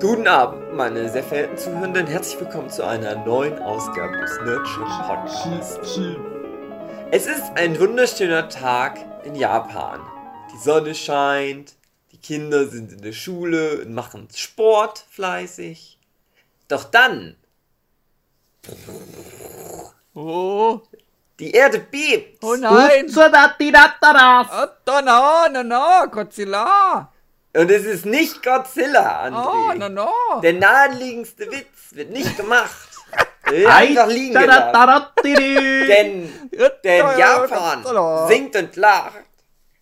Guten Abend, meine sehr verehrten Zuhörenden. Herzlich willkommen zu einer neuen Ausgabe des Nerdship Podcasts. Es ist ein wunderschöner Tag in Japan. Die Sonne scheint, die Kinder sind in der Schule und machen Sport fleißig. Doch dann. Oh. Die Erde bebt. Oh nein. Oh, no, Godzilla. Und es ist nicht Godzilla, André. Oh, no, no. Der naheliegendste Witz wird nicht gemacht. einfach liegen gelassen. Denn, denn Japan singt und lacht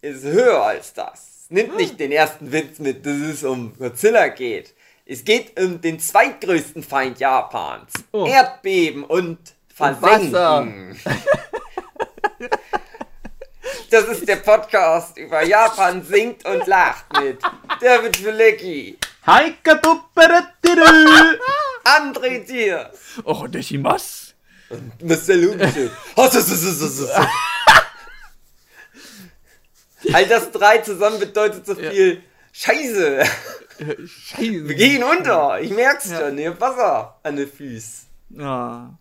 ist höher als das. Nimmt nicht den ersten Witz mit, dass es um Godzilla geht. Es geht um den zweitgrößten Feind Japans. Oh. Erdbeben und Versenken. Das ist der Podcast über Japan singt und lacht mit David Wilecki. Heike André Tier. Oh, Deshimas. Und Marcel Hunze. All das drei zusammen bedeutet so viel ja. Scheiße. Scheiße. Wir gehen unter. Ich merk's ja. schon. Ihr habt Wasser an den Füßen. Ja.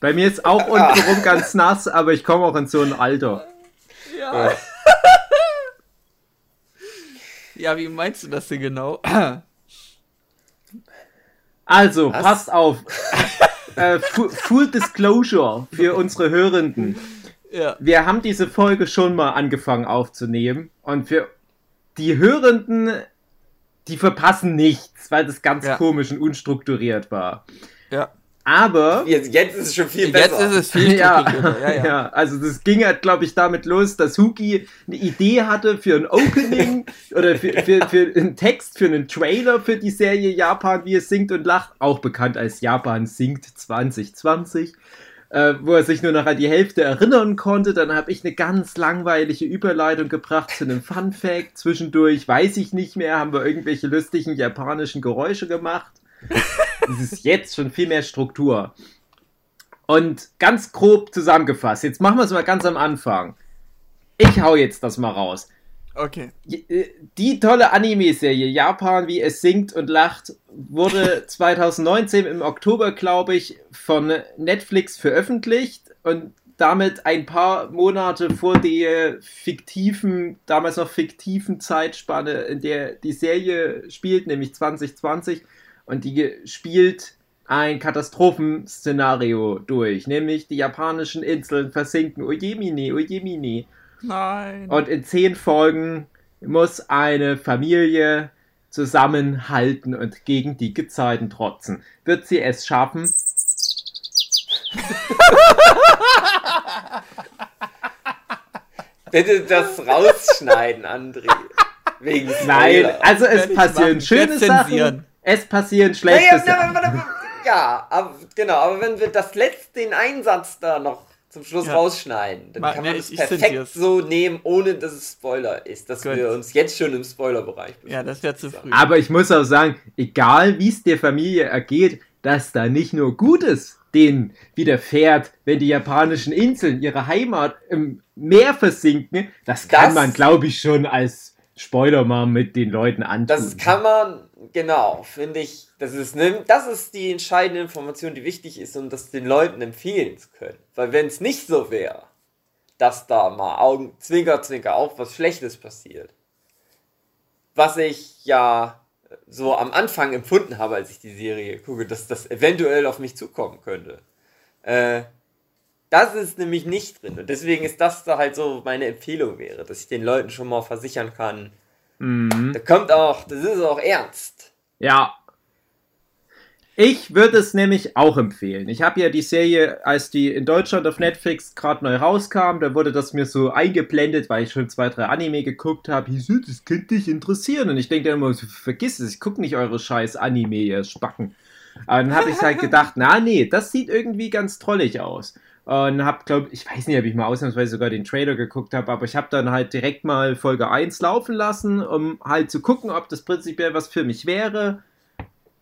Bei mir ist auch untenrum ganz nass, aber ich komme auch in so ein Alter. Ja. Ja, wie meinst du das denn genau? Also, Was? passt auf. äh, Full Disclosure für unsere Hörenden. Ja. Wir haben diese Folge schon mal angefangen aufzunehmen und für die Hörenden, die verpassen nichts, weil das ganz ja. komisch und unstrukturiert war. Ja. Aber. Jetzt, jetzt ist es schon viel besser. Jetzt ist es viel ja, ja, ja. ja, also das ging halt, glaube ich, damit los, dass Huki eine Idee hatte für ein Opening oder für, für, für einen Text, für einen Trailer für die Serie Japan, wie es singt und lacht, auch bekannt als Japan singt 2020. Äh, wo er sich nur noch an die Hälfte erinnern konnte. Dann habe ich eine ganz langweilige Überleitung gebracht zu einem Fun Fact. Zwischendurch weiß ich nicht mehr, haben wir irgendwelche lustigen japanischen Geräusche gemacht. Es ist jetzt schon viel mehr Struktur. Und ganz grob zusammengefasst, jetzt machen wir es mal ganz am Anfang. Ich hau jetzt das mal raus. Okay. Äh, die tolle Anime-Serie Japan, wie es singt und lacht, wurde 2019 im Oktober, glaube ich, von Netflix veröffentlicht und damit ein paar Monate vor der fiktiven, damals noch fiktiven Zeitspanne, in der die Serie spielt, nämlich 2020 und die spielt ein Katastrophenszenario durch, nämlich die japanischen Inseln versinken. Ojemini, Ojemini. Nein. Und in zehn Folgen muss eine Familie zusammenhalten und gegen die Gezeiten trotzen. Wird sie es schaffen? Bitte das rausschneiden, André. Wegen Nein, also es passieren schöne Sachen. Es passieren schlechte naja, Sachen. Ja, aber, genau, aber wenn wir das letzte, den Einsatz da noch zum Schluss ja. rausschneiden, dann Ma, kann man es perfekt so nehmen, ohne dass es Spoiler ist, dass Gut. wir uns jetzt schon im Spoilerbereich befinden. Ja, das wäre zu früh. Aber ich muss auch sagen, egal wie es der Familie ergeht, dass da nicht nur Gutes denen widerfährt, wenn die japanischen Inseln, ihre Heimat im Meer versinken, das kann das, man, glaube ich, schon als Spoiler mal mit den Leuten antun. Das kann man Genau, finde ich, das ist, ne, das ist die entscheidende Information, die wichtig ist, um das den Leuten empfehlen zu können. Weil wenn es nicht so wäre, dass da mal Augen, Zwinker, Zwinker, auch was Schlechtes passiert, was ich ja so am Anfang empfunden habe, als ich die Serie gucke, dass das eventuell auf mich zukommen könnte. Äh, das ist nämlich nicht drin. Und deswegen ist das da halt so meine Empfehlung wäre, dass ich den Leuten schon mal versichern kann, Mhm. Da kommt auch, das ist auch ernst. Ja. Ich würde es nämlich auch empfehlen. Ich habe ja die Serie, als die in Deutschland auf Netflix gerade neu rauskam, da wurde das mir so eingeblendet, weil ich schon zwei, drei Anime geguckt habe. so, das könnte dich interessieren. Und ich denke dann immer, vergiss es, ich gucke nicht eure scheiß Anime, ihr Spacken. Aber dann habe ich halt gedacht, na nee, das sieht irgendwie ganz trollig aus. Und hab, glaube ich, weiß nicht, ob ich mal ausnahmsweise sogar den Trailer geguckt habe, aber ich habe dann halt direkt mal Folge 1 laufen lassen, um halt zu gucken, ob das prinzipiell was für mich wäre.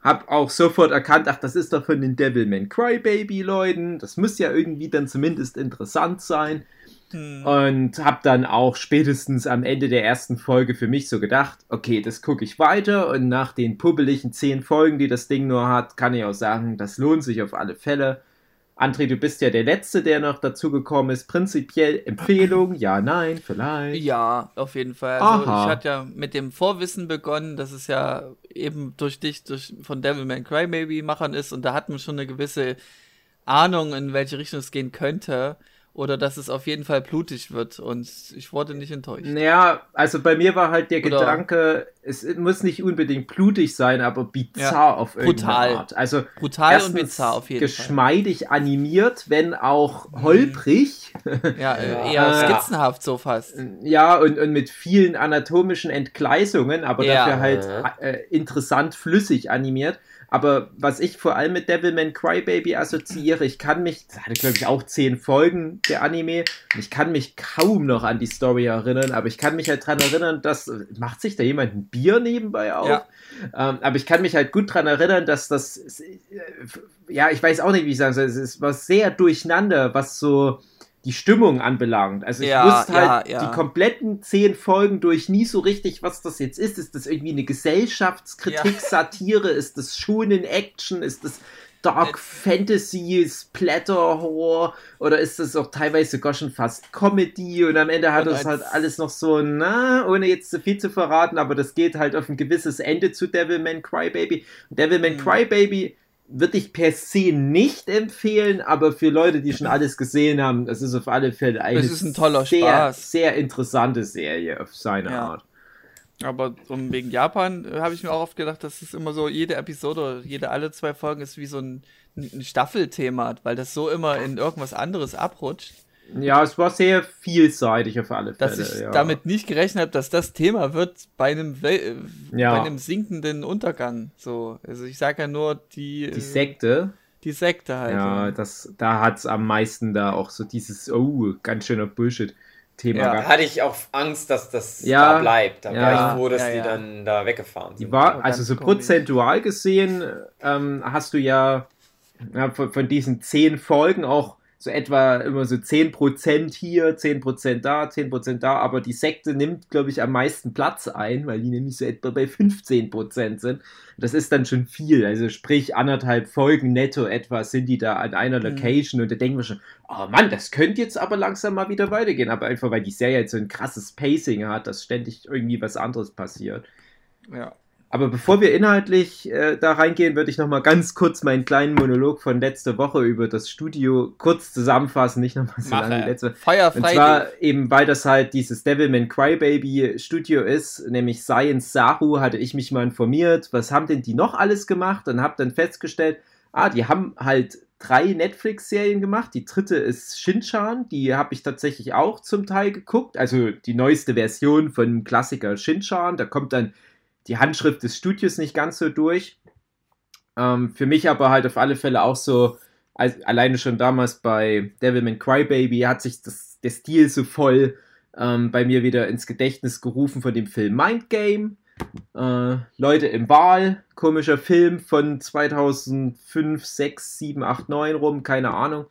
hab auch sofort erkannt, ach, das ist doch von den Devilman Crybaby Leuten. Das muss ja irgendwie dann zumindest interessant sein. Hm. Und hab dann auch spätestens am Ende der ersten Folge für mich so gedacht, okay, das gucke ich weiter und nach den pubbeligen zehn Folgen, die das Ding nur hat, kann ich auch sagen, das lohnt sich auf alle Fälle. André, du bist ja der Letzte, der noch dazugekommen ist. Prinzipiell Empfehlung, ja, nein, vielleicht. Ja, auf jeden Fall. Also Aha. ich hatte ja mit dem Vorwissen begonnen, dass es ja eben durch dich, durch, von Devilman Crybaby-Machern ist und da hatten wir schon eine gewisse Ahnung, in welche Richtung es gehen könnte oder dass es auf jeden Fall blutig wird und ich wurde nicht enttäuscht. Naja, also bei mir war halt der oder Gedanke, es muss nicht unbedingt blutig sein, aber bizarr ja, auf irgendeine brutal. Art. Also brutal und bizarr auf jeden geschmeidig Fall. animiert, wenn auch mhm. holprig. Ja, äh, eher skizzenhaft so fast. Ja, und, und mit vielen anatomischen Entgleisungen, aber ja. dafür halt äh, interessant flüssig animiert. Aber was ich vor allem mit Devilman Crybaby assoziiere, ich kann mich, das hatte glaube ich auch zehn Folgen der Anime, ich kann mich kaum noch an die Story erinnern, aber ich kann mich halt dran erinnern, dass, macht sich da jemand ein Bier nebenbei auf? Ja. Ähm, aber ich kann mich halt gut dran erinnern, dass das, ja, ich weiß auch nicht, wie ich sagen soll, es war sehr durcheinander, was so, die Stimmung anbelangt. Also ich ja, wusste halt ja, ja. die kompletten zehn Folgen durch nie so richtig, was das jetzt ist. Ist das irgendwie eine Gesellschaftskritik, Satire? Ist das Schulen Action? Ist das Dark äh, Fantasy, Splatter Horror? Oder ist das auch teilweise sogar schon fast Comedy? Und am Ende hat es halt alles noch so, na, ohne jetzt zu viel zu verraten, aber das geht halt auf ein gewisses Ende zu Devilman Crybaby. Devilman mhm. Crybaby würde ich per se nicht empfehlen, aber für Leute, die schon alles gesehen haben, das ist auf alle Fälle eine ein toller sehr, Spaß. sehr interessante Serie auf seine ja. Art. Aber um, wegen Japan äh, habe ich mir auch oft gedacht, dass es immer so, jede Episode, jede alle zwei Folgen ist wie so ein, ein Staffelthema, weil das so immer in irgendwas anderes abrutscht. Ja, es war sehr vielseitig auf alle Fälle. Dass ich ja. damit nicht gerechnet habe, dass das Thema wird bei einem, We ja. bei einem sinkenden Untergang. So, also ich sage ja nur die. Die Sekte. Die Sekte halt. Ja, das, da hat es am meisten da auch so dieses, oh, ganz schöner Bullshit. Thema ja. Da hatte ich auch Angst, dass das ja, da bleibt. Da ja, war ich froh, dass ja, die dann da weggefahren sind. Die war, also so prozentual gesehen, ähm, hast du ja, von, von, diesen zehn Folgen auch so etwa immer so 10% hier, 10% da, 10% da, aber die Sekte nimmt, glaube ich, am meisten Platz ein, weil die nämlich so etwa bei 15% sind. Das ist dann schon viel, also sprich anderthalb Folgen netto etwa sind die da an einer mhm. Location mhm. und da denken wir schon, oh Mann, das könnte jetzt aber langsam mal wieder weitergehen, aber einfach weil die Serie jetzt so ein krasses Pacing hat, dass ständig irgendwie was anderes passiert. Ja. Aber bevor wir inhaltlich äh, da reingehen, würde ich noch mal ganz kurz meinen kleinen Monolog von letzter Woche über das Studio kurz zusammenfassen, nicht nochmal so Mache. lange wie letzte. Frei. Und zwar eben, weil das halt dieses Devilman Crybaby Studio ist, nämlich Science Saru, hatte ich mich mal informiert, was haben denn die noch alles gemacht und habe dann festgestellt, ah, die haben halt drei Netflix-Serien gemacht. Die dritte ist Shinchan, die habe ich tatsächlich auch zum Teil geguckt. Also die neueste Version von Klassiker Shinchan. Da kommt dann die Handschrift des Studios nicht ganz so durch. Ähm, für mich aber halt auf alle Fälle auch so, als, alleine schon damals bei Devilman Crybaby hat sich das, der Stil so voll ähm, bei mir wieder ins Gedächtnis gerufen von dem Film Mind Game. Äh, Leute im Wahl, komischer Film von 2005, 6, 7, 8, 9 rum, keine Ahnung.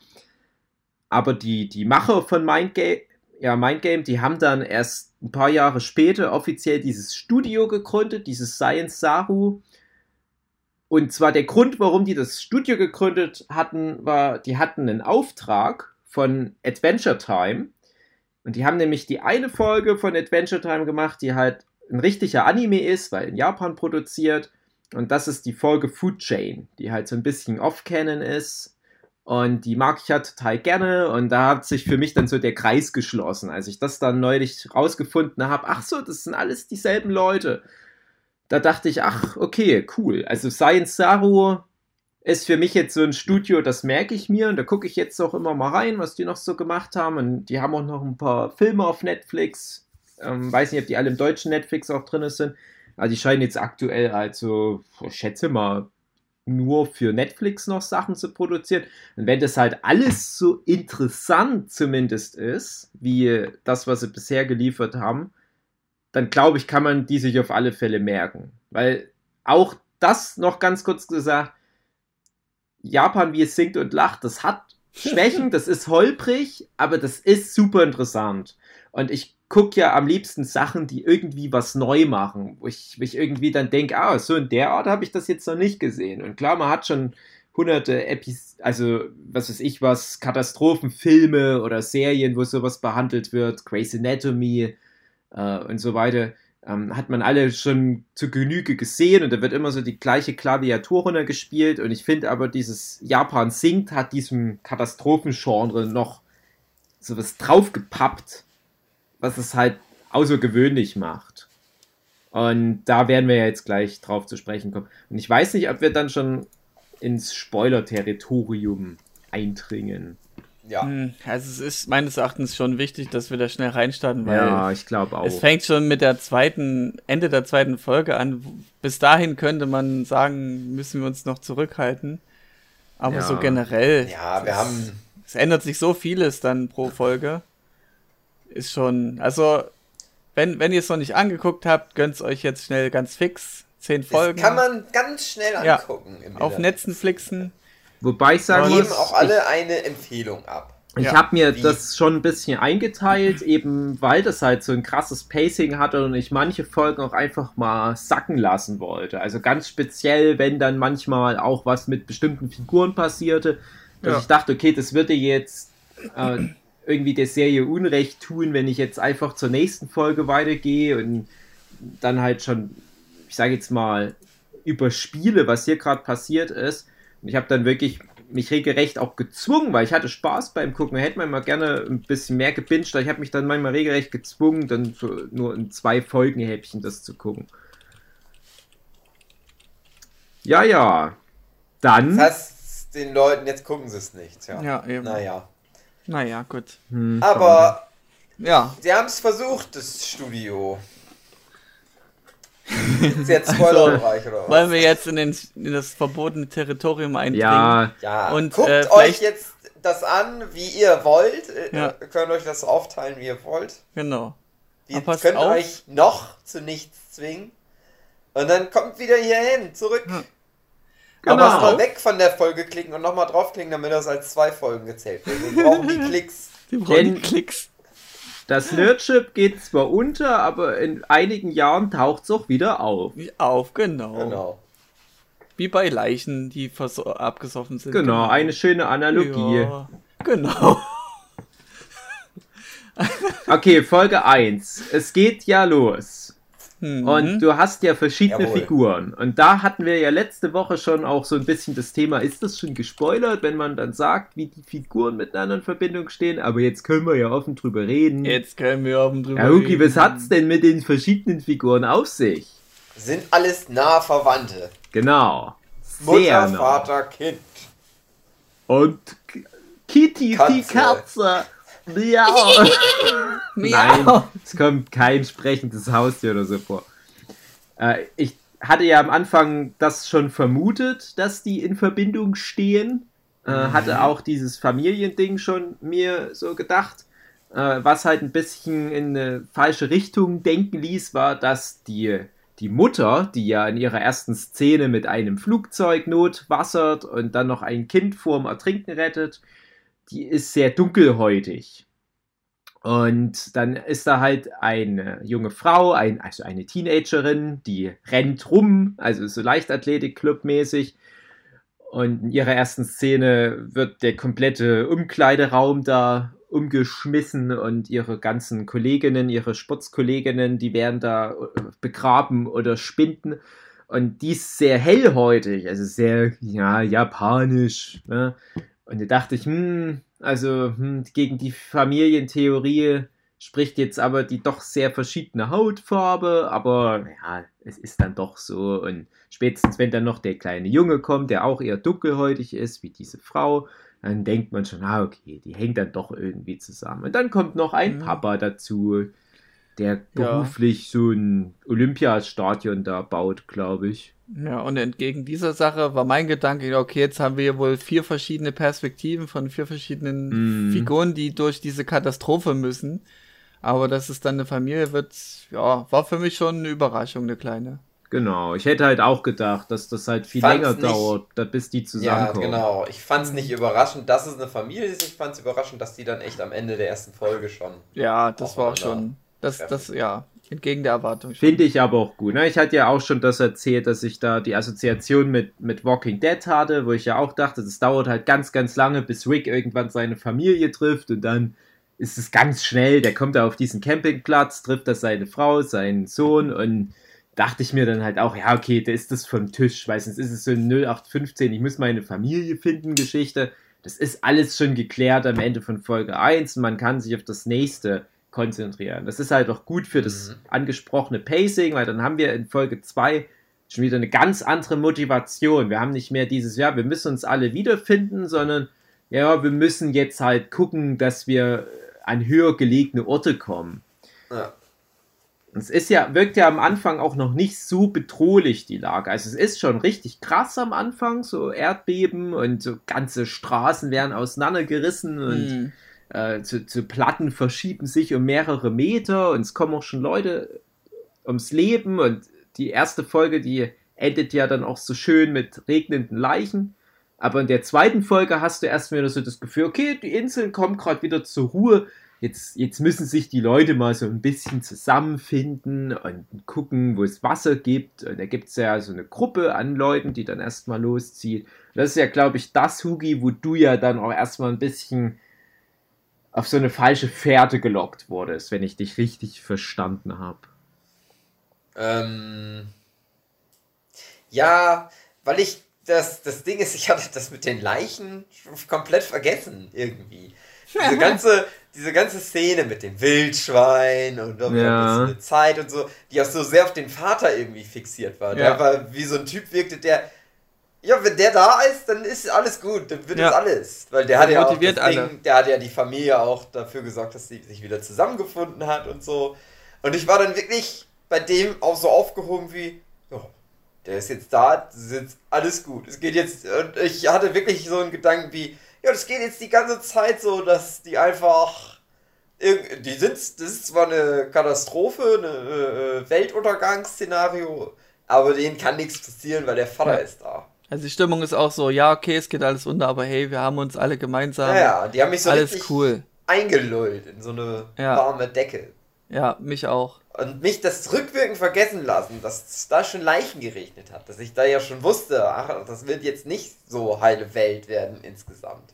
Aber die, die Macher von Mind Game, ja, Mind Game, die haben dann erst ein paar Jahre später offiziell dieses Studio gegründet, dieses Science Saru. Und zwar der Grund, warum die das Studio gegründet hatten, war, die hatten einen Auftrag von Adventure Time. Und die haben nämlich die eine Folge von Adventure Time gemacht, die halt ein richtiger Anime ist, weil in Japan produziert. Und das ist die Folge Food Chain, die halt so ein bisschen off-canon ist und die mag ich ja total gerne. Und da hat sich für mich dann so der Kreis geschlossen, als ich das dann neulich rausgefunden habe. Ach so, das sind alles dieselben Leute. Da dachte ich, ach, okay, cool. Also Science Saru ist für mich jetzt so ein Studio, das merke ich mir. Und da gucke ich jetzt auch immer mal rein, was die noch so gemacht haben. Und die haben auch noch ein paar Filme auf Netflix. Ähm, weiß nicht, ob die alle im deutschen Netflix auch drin sind. Also die scheinen jetzt aktuell also, ich schätze mal, nur für Netflix noch Sachen zu produzieren. Und wenn das halt alles so interessant zumindest ist, wie das, was sie bisher geliefert haben, dann glaube ich, kann man die sich auf alle Fälle merken. Weil auch das noch ganz kurz gesagt. Japan, wie es singt und lacht, das hat Schwächen, das ist holprig, aber das ist super interessant. Und ich gucke ja am liebsten Sachen, die irgendwie was neu machen, wo ich mich irgendwie dann denke, ah, so in der Art habe ich das jetzt noch nicht gesehen. Und klar, man hat schon hunderte Episoden, also was weiß ich was, Katastrophenfilme oder Serien, wo sowas behandelt wird, Grey's Anatomy äh, und so weiter, ähm, hat man alle schon zu Genüge gesehen und da wird immer so die gleiche Klaviatur runtergespielt und ich finde aber dieses Japan singt hat diesem Katastrophengenre noch sowas draufgepappt was es halt außergewöhnlich macht. Und da werden wir ja jetzt gleich drauf zu sprechen kommen. Und ich weiß nicht, ob wir dann schon ins Spoiler-Territorium eindringen. Ja. Hm, also es ist meines Erachtens schon wichtig, dass wir da schnell reinstarten, weil ja, ich glaube auch. Es fängt schon mit der zweiten, Ende der zweiten Folge an. Bis dahin könnte man sagen, müssen wir uns noch zurückhalten. Aber ja. so generell. Ja, wir haben. Es ändert sich so vieles dann pro Folge ist schon, also wenn, wenn ihr es noch nicht angeguckt habt, gönnt es euch jetzt schnell ganz fix. Zehn Folgen. Das kann man ganz schnell angucken. Ja, auf Netflixen. Wobei ich sagen muss, auch alle ich, eine Empfehlung ab. Ich ja. habe mir Wie? das schon ein bisschen eingeteilt, eben weil das halt so ein krasses Pacing hatte und ich manche Folgen auch einfach mal sacken lassen wollte. Also ganz speziell, wenn dann manchmal auch was mit bestimmten Figuren passierte, dass ja. ich dachte, okay, das würde jetzt äh, irgendwie der Serie Unrecht tun, wenn ich jetzt einfach zur nächsten Folge weitergehe und dann halt schon, ich sage jetzt mal, überspiele, was hier gerade passiert ist. Und ich habe dann wirklich mich regelrecht auch gezwungen, weil ich hatte Spaß beim Gucken. Hätte man mal gerne ein bisschen mehr gebinged, ich habe mich dann manchmal regelrecht gezwungen, dann so nur in zwei Folgenhäppchen das zu gucken. Ja, ja. Dann. Das heißt, den Leuten, jetzt gucken sie es nicht. Ja, ja eben. Naja. Naja, gut. Hm, Aber ja. sie haben es versucht, das Studio. Ist jetzt Spoilerbereich also, oder was? Wollen wir jetzt in, den, in, das verbotene Territorium eindringen? Ja, ja. Und, guckt äh, euch jetzt das an, wie ihr wollt. Äh, ja. Ihr könnt euch das aufteilen, wie ihr wollt. Genau. Ihr könnt auf. euch noch zu nichts zwingen. Und dann kommt wieder hier hin, zurück. Hm. Genau. Aber mal weg von der Folge klicken und nochmal draufklicken, damit das als zwei Folgen gezählt wird. Wir brauchen die Klicks. Wir brauchen die Klicks. Das Nerdship geht zwar unter, aber in einigen Jahren taucht es auch wieder auf. Auf, genau. genau. Wie bei Leichen, die abgesoffen sind. Genau, genau, eine schöne Analogie. Ja, genau. okay, Folge 1. Es geht ja los. Mhm. Und du hast ja verschiedene Jawohl. Figuren. Und da hatten wir ja letzte Woche schon auch so ein bisschen das Thema, ist das schon gespoilert, wenn man dann sagt, wie die Figuren miteinander in Verbindung stehen? Aber jetzt können wir ja offen drüber reden. Jetzt können wir offen drüber ja, okay, reden. was hat's denn mit den verschiedenen Figuren auf sich? Sind alles nahe Verwandte. Genau. Sehr Mutter, nah. Vater, Kind. Und Kitty, Katze. die Katze. Miau. Nein, es kommt kein sprechendes Haustier oder so vor. Äh, ich hatte ja am Anfang das schon vermutet, dass die in Verbindung stehen. Äh, mhm. Hatte auch dieses Familiending schon mir so gedacht. Äh, was halt ein bisschen in eine falsche Richtung denken ließ, war, dass die, die Mutter, die ja in ihrer ersten Szene mit einem Flugzeug notwassert und dann noch ein Kind vorm Ertrinken rettet, die ist sehr dunkelhäutig. Und dann ist da halt eine junge Frau, ein, also eine Teenagerin, die rennt rum, also so Leichtathletik-Club-mäßig. Und in ihrer ersten Szene wird der komplette Umkleideraum da umgeschmissen und ihre ganzen Kolleginnen, ihre Sportskolleginnen, die werden da äh, begraben oder spinden. Und die ist sehr hellhäutig, also sehr, ja, japanisch. Ne? Und da dachte ich, hm, also hm, gegen die Familientheorie spricht jetzt aber die doch sehr verschiedene Hautfarbe, aber ja, es ist dann doch so. Und spätestens, wenn dann noch der kleine Junge kommt, der auch eher dunkelhäutig ist, wie diese Frau, dann denkt man schon, ah, okay, die hängt dann doch irgendwie zusammen. Und dann kommt noch ein mhm. Papa dazu, der beruflich ja. so ein Olympiastadion da baut, glaube ich. Ja, und entgegen dieser Sache war mein Gedanke, okay, jetzt haben wir wohl vier verschiedene Perspektiven von vier verschiedenen mm. Figuren, die durch diese Katastrophe müssen. Aber dass es dann eine Familie wird, ja, war für mich schon eine Überraschung, eine kleine. Genau, ich hätte halt auch gedacht, dass das halt viel länger nicht, dauert, bis die zusammenkommen. Ja, genau. Ich fand es nicht überraschend, dass es eine Familie ist. Ich fand es überraschend, dass die dann echt am Ende der ersten Folge schon. Ja, das war auch schon. Das, das, ja, entgegen der Erwartung. Finde ich aber auch gut. Ne? Ich hatte ja auch schon das erzählt, dass ich da die Assoziation mit, mit Walking Dead hatte, wo ich ja auch dachte, das dauert halt ganz, ganz lange, bis Rick irgendwann seine Familie trifft und dann ist es ganz schnell, der kommt da auf diesen Campingplatz, trifft da seine Frau, seinen Sohn und dachte ich mir dann halt auch, ja, okay, da ist das vom Tisch, weil sonst ist es so ein 0815, ich muss meine Familie finden, Geschichte. Das ist alles schon geklärt am Ende von Folge 1 und man kann sich auf das nächste konzentrieren. Das ist halt auch gut für das mhm. angesprochene Pacing, weil dann haben wir in Folge 2 schon wieder eine ganz andere Motivation. Wir haben nicht mehr dieses, ja, wir müssen uns alle wiederfinden, sondern ja, wir müssen jetzt halt gucken, dass wir an höher gelegene Orte kommen. Ja. Es ist ja, wirkt ja am Anfang auch noch nicht so bedrohlich, die Lage. Also es ist schon richtig krass am Anfang, so Erdbeben und so ganze Straßen werden auseinandergerissen und mm. Äh, zu, zu, Platten verschieben sich um mehrere Meter und es kommen auch schon Leute ums Leben und die erste Folge, die endet ja dann auch so schön mit regnenden Leichen. Aber in der zweiten Folge hast du erst wieder so das Gefühl, okay, die Inseln kommen gerade wieder zur Ruhe. Jetzt, jetzt müssen sich die Leute mal so ein bisschen zusammenfinden und gucken, wo es Wasser gibt. Und da gibt es ja so eine Gruppe an Leuten, die dann erstmal loszieht. Das ist ja, glaube ich, das Hugi, wo du ja dann auch erstmal ein bisschen auf so eine falsche Fährte gelockt wurdest, wenn ich dich richtig verstanden habe. Ähm, ja, weil ich das, das Ding ist, ich hatte das mit den Leichen komplett vergessen irgendwie. Diese ganze, diese ganze Szene mit dem Wildschwein und ja. ein Zeit und so, die auch so sehr auf den Vater irgendwie fixiert war. Ja. Der war wie so ein Typ wirkte, der ja, wenn der da ist, dann ist alles gut, dann wird ja. das alles. Weil der hat ja auch Ding, der hat ja die Familie auch dafür gesorgt, dass sie sich wieder zusammengefunden hat und so. Und ich war dann wirklich bei dem auch so aufgehoben wie, oh, der ist jetzt da, das ist jetzt alles gut. Es geht jetzt, und ich hatte wirklich so einen Gedanken wie, ja, das geht jetzt die ganze Zeit so, dass die einfach, die sind, das ist zwar eine Katastrophe, ein äh, äh, Weltuntergangsszenario, aber denen kann nichts passieren, weil der Vater ja. ist da. Also die Stimmung ist auch so, ja, okay, es geht alles unter, aber hey, wir haben uns alle gemeinsam. Ja, ja die haben mich so alles cool. eingelullt in so eine ja. warme Decke. Ja, mich auch. Und mich das rückwirkend vergessen lassen, dass da schon Leichen geregnet hat. Dass ich da ja schon wusste, ach, das wird jetzt nicht so heile Welt werden insgesamt.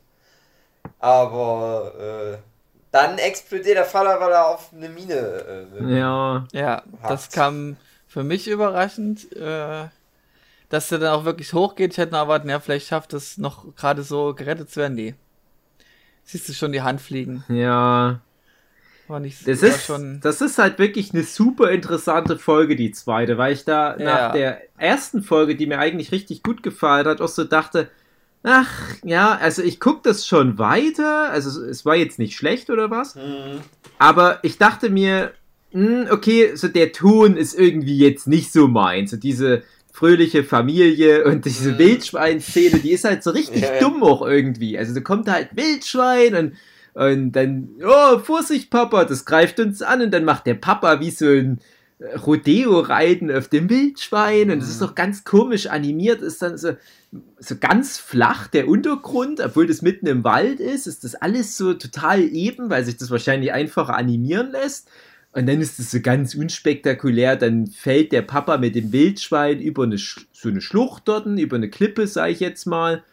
Aber äh, dann explodiert der Faller, weil er auf eine Mine. Äh, ja. Ja, hat. das kam für mich überraschend. Äh, dass er dann auch wirklich hochgeht. Ich hätte noch erwartet, ja, vielleicht schafft es noch gerade so gerettet zu werden. Nee. Siehst du schon die Hand fliegen. Ja. War nicht das, war ist, schon... das ist halt wirklich eine super interessante Folge, die zweite, weil ich da ja. nach der ersten Folge, die mir eigentlich richtig gut gefallen hat, auch so dachte, ach ja, also ich gucke das schon weiter, also es war jetzt nicht schlecht oder was, mhm. aber ich dachte mir, hm, okay, so der Ton ist irgendwie jetzt nicht so meins, so diese fröhliche Familie und diese mhm. Wildschwein-Szene, die ist halt so richtig ja, dumm auch irgendwie, also da kommt halt Wildschwein und und dann, oh, Vorsicht, Papa, das greift uns an. Und dann macht der Papa wie so ein Rodeo-Reiten auf dem Wildschwein. Und das ist mhm. doch ganz komisch animiert. Ist dann so, so ganz flach der Untergrund, obwohl das mitten im Wald ist. Ist das alles so total eben, weil sich das wahrscheinlich einfacher animieren lässt. Und dann ist es so ganz unspektakulär. Dann fällt der Papa mit dem Wildschwein über eine, so eine Schlucht dort, über eine Klippe, sage ich jetzt mal.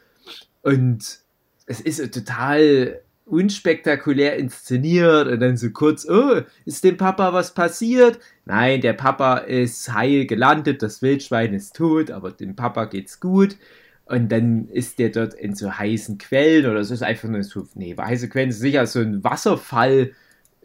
Und es ist total unspektakulär inszeniert und dann so kurz, oh, ist dem Papa was passiert? Nein, der Papa ist heil gelandet, das Wildschwein ist tot, aber dem Papa geht's gut. Und dann ist der dort in so heißen Quellen oder so ist einfach nur so, nee, heiße Quellen ist sicher so ein Wasserfall.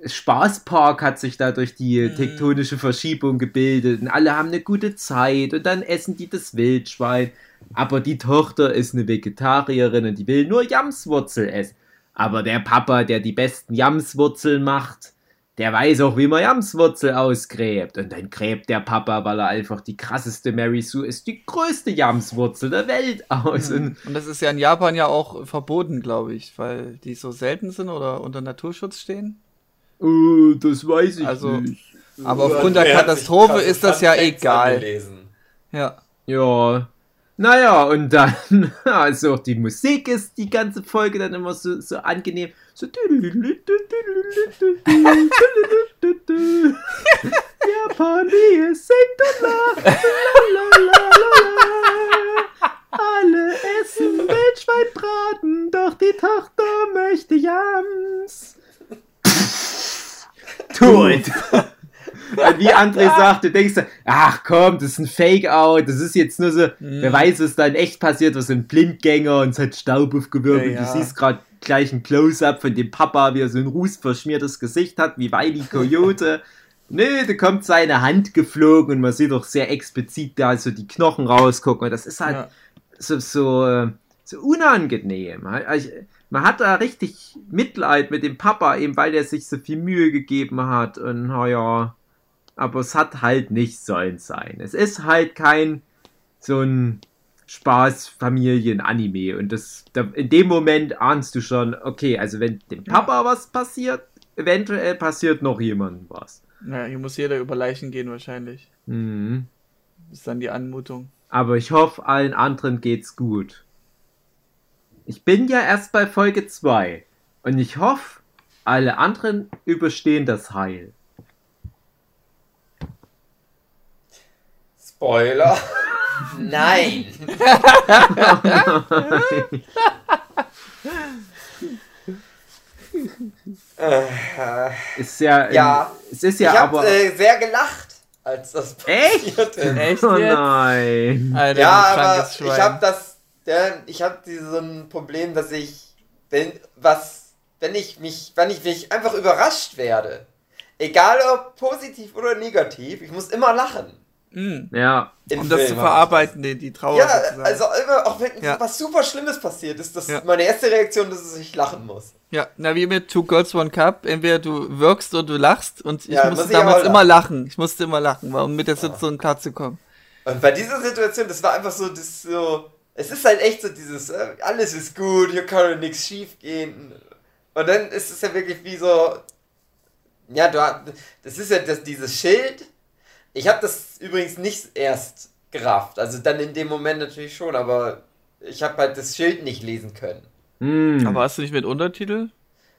Spaßpark hat sich da durch die mhm. tektonische Verschiebung gebildet und alle haben eine gute Zeit und dann essen die das Wildschwein. Aber die Tochter ist eine Vegetarierin und die will nur Jamswurzel essen. Aber der Papa, der die besten Jamswurzeln macht, der weiß auch, wie man Jamswurzel ausgräbt. Und dann gräbt der Papa, weil er einfach die krasseste Mary Sue ist, die größte Jamswurzel der Welt aus. Mhm. Und das ist ja in Japan ja auch verboten, glaube ich, weil die so selten sind oder unter Naturschutz stehen. Uh, das weiß ich also, nicht. Aber aufgrund der Katastrophe ist das ja egal. Ja. Ja. Naja, und dann, also auch die Musik ist die ganze Folge dann immer so, so angenehm. So. Japan, wie es singt und lacht. Alle essen Wildschweinbraten, doch die Tochter möchte Jams. Tot. wie André sagt, du denkst, ach komm, das ist ein Fake-Out, das ist jetzt nur so, mhm. wer weiß, was da in echt passiert, was ein Blindgänger und es hat Staub aufgewirbelt. Ja, ja. Du siehst gerade gleich ein Close-Up von dem Papa, wie er so ein rußverschmiertes Gesicht hat, wie Wiley Coyote. Nö, da kommt seine Hand geflogen und man sieht doch sehr explizit da so die Knochen rausgucken. Und das ist halt ja. so, so, so unangenehm. Also, man hat da richtig Mitleid mit dem Papa, eben weil er sich so viel Mühe gegeben hat. Und naja, aber es hat halt nicht sollen sein. Es ist halt kein so ein Spaß-Familien-Anime. Und das, da, in dem Moment ahnst du schon, okay, also wenn dem Papa ja. was passiert, eventuell passiert noch jemandem was. Ja, hier muss jeder über Leichen gehen wahrscheinlich. Mhm. Das ist dann die Anmutung. Aber ich hoffe, allen anderen geht's gut. Ich bin ja erst bei Folge 2 und ich hoffe, alle anderen überstehen das Heil. Spoiler. Nein. ist ja, ja, es ist ja ich aber hab, äh, sehr gelacht, als das passiert. Echt? Echt oh nein. Alter, ja, aber ich habe das, ja, ich habe so ein Problem, dass ich, wenn was, wenn ich mich, wenn ich mich einfach überrascht werde, egal ob positiv oder negativ, ich muss immer lachen. Mhm. Ja. um Film das zu verarbeiten, die, die Trauer. Ja, sozusagen. also immer, auch wenn ja. was super Schlimmes passiert ist, das ja. meine erste Reaktion, dass ich lachen muss. Ja, na wie mit Two Girls One Cup, entweder du wirkst oder du lachst und ich ja, musste muss ich damals lachen. immer lachen. Ich musste immer lachen, um mit der Situation klar zu kommen. Und bei dieser Situation, das war einfach so, das so, es ist halt echt so dieses, äh, alles ist gut, hier kann nichts schief gehen. Und dann ist es ja wirklich wie so, ja, du, das ist ja das, dieses Schild, ich habe das übrigens nicht erst gerafft. Also dann in dem Moment natürlich schon, aber ich habe halt das Schild nicht lesen können. Mm. Aber hast du nicht mit Untertitel?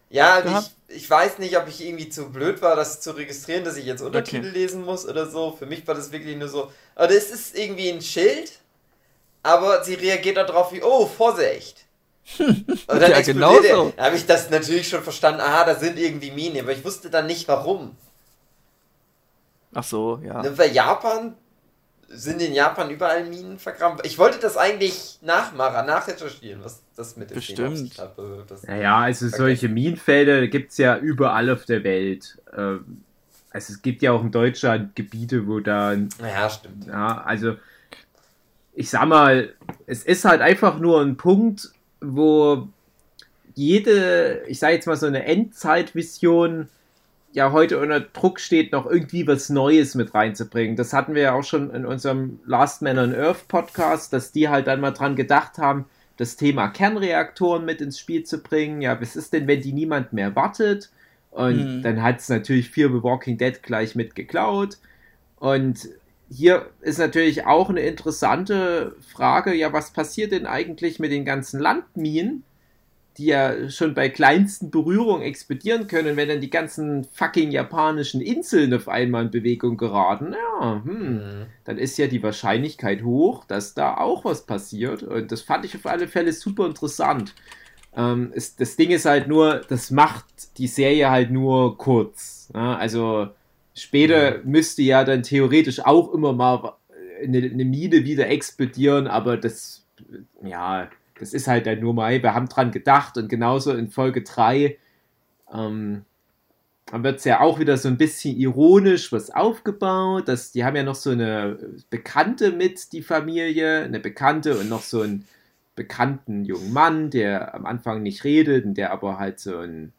Ja, ich, ich weiß nicht, ob ich irgendwie zu blöd war, das zu registrieren, dass ich jetzt Untertitel okay. lesen muss oder so. Für mich war das wirklich nur so, aber das ist irgendwie ein Schild, aber sie reagiert darauf wie, oh, Vorsicht. Und dann ja, genau so. Da habe ich das natürlich schon verstanden, aha, da sind irgendwie Minen, aber ich wusste dann nicht warum. Ach so, ja. Ne, bei Japan sind in Japan überall Minen vergraben. Ich wollte das eigentlich nachmachen, nachrecherchieren, was das mit dem Bestimmt. Hat, naja, also solche Minenfelder gibt es ja überall auf der Welt. Ähm, also es gibt ja auch in Deutschland Gebiete, wo da. Ja, stimmt. Ja, also ich sag mal, es ist halt einfach nur ein Punkt, wo jede, ich sag jetzt mal so eine Endzeitvision ja heute unter Druck steht, noch irgendwie was Neues mit reinzubringen. Das hatten wir ja auch schon in unserem Last Man on Earth Podcast, dass die halt dann mal dran gedacht haben, das Thema Kernreaktoren mit ins Spiel zu bringen. Ja, was ist denn, wenn die niemand mehr wartet? Und mhm. dann hat es natürlich Fear the Walking Dead gleich mit geklaut. Und hier ist natürlich auch eine interessante Frage, ja, was passiert denn eigentlich mit den ganzen Landminen? die ja schon bei kleinsten Berührungen explodieren können, wenn dann die ganzen fucking japanischen Inseln auf einmal in Bewegung geraten, ja, hm, mhm. dann ist ja die Wahrscheinlichkeit hoch, dass da auch was passiert. Und das fand ich auf alle Fälle super interessant. Ähm, es, das Ding ist halt nur, das macht die Serie halt nur kurz. Ja? Also später müsste ja dann theoretisch auch immer mal eine, eine Mine wieder explodieren, aber das, ja, das ist halt dann nur mal, wir haben dran gedacht und genauso in Folge 3 ähm, wird es ja auch wieder so ein bisschen ironisch was aufgebaut. dass die haben ja noch so eine Bekannte mit, die Familie, eine Bekannte und noch so einen bekannten jungen Mann, der am Anfang nicht redet und der aber halt so ein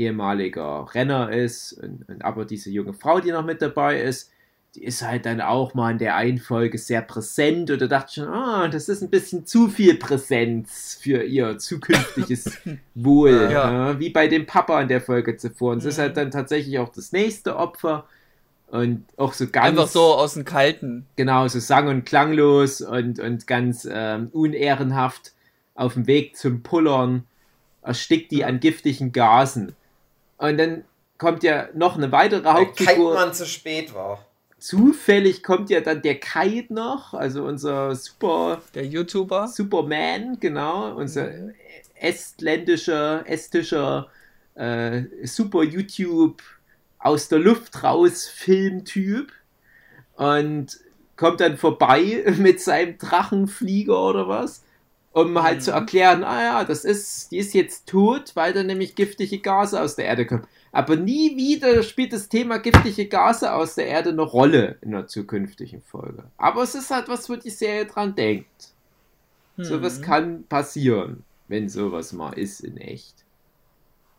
ehemaliger Renner ist und, und aber diese junge Frau, die noch mit dabei ist, die ist halt dann auch mal in der einen Folge sehr präsent oder dachte schon, ah, das ist ein bisschen zu viel Präsenz für ihr zukünftiges Wohl. ja. Ja, wie bei dem Papa in der Folge zuvor. Und es ist halt dann tatsächlich auch das nächste Opfer. und auch so ganz. Einfach so aus dem Kalten. Genau, so sang- und klanglos und, und ganz ähm, unehrenhaft auf dem Weg zum Pullern erstickt die an giftigen Gasen. Und dann kommt ja noch eine weitere Hauptfigur. Weil man zu spät war. Zufällig kommt ja dann der Kite noch, also unser super. Der YouTuber. Superman, genau. Unser mhm. estländischer, estischer äh, super YouTube aus der Luft raus Filmtyp und kommt dann vorbei mit seinem Drachenflieger oder was, um halt mhm. zu erklären, ah ja, das ist, die ist jetzt tot, weil da nämlich giftige Gase aus der Erde kommen. Aber nie wieder spielt das Thema giftige Gase aus der Erde eine Rolle in der zukünftigen Folge. Aber es ist halt was, wo die Serie dran denkt. Mhm. Sowas kann passieren, wenn sowas mal ist in echt.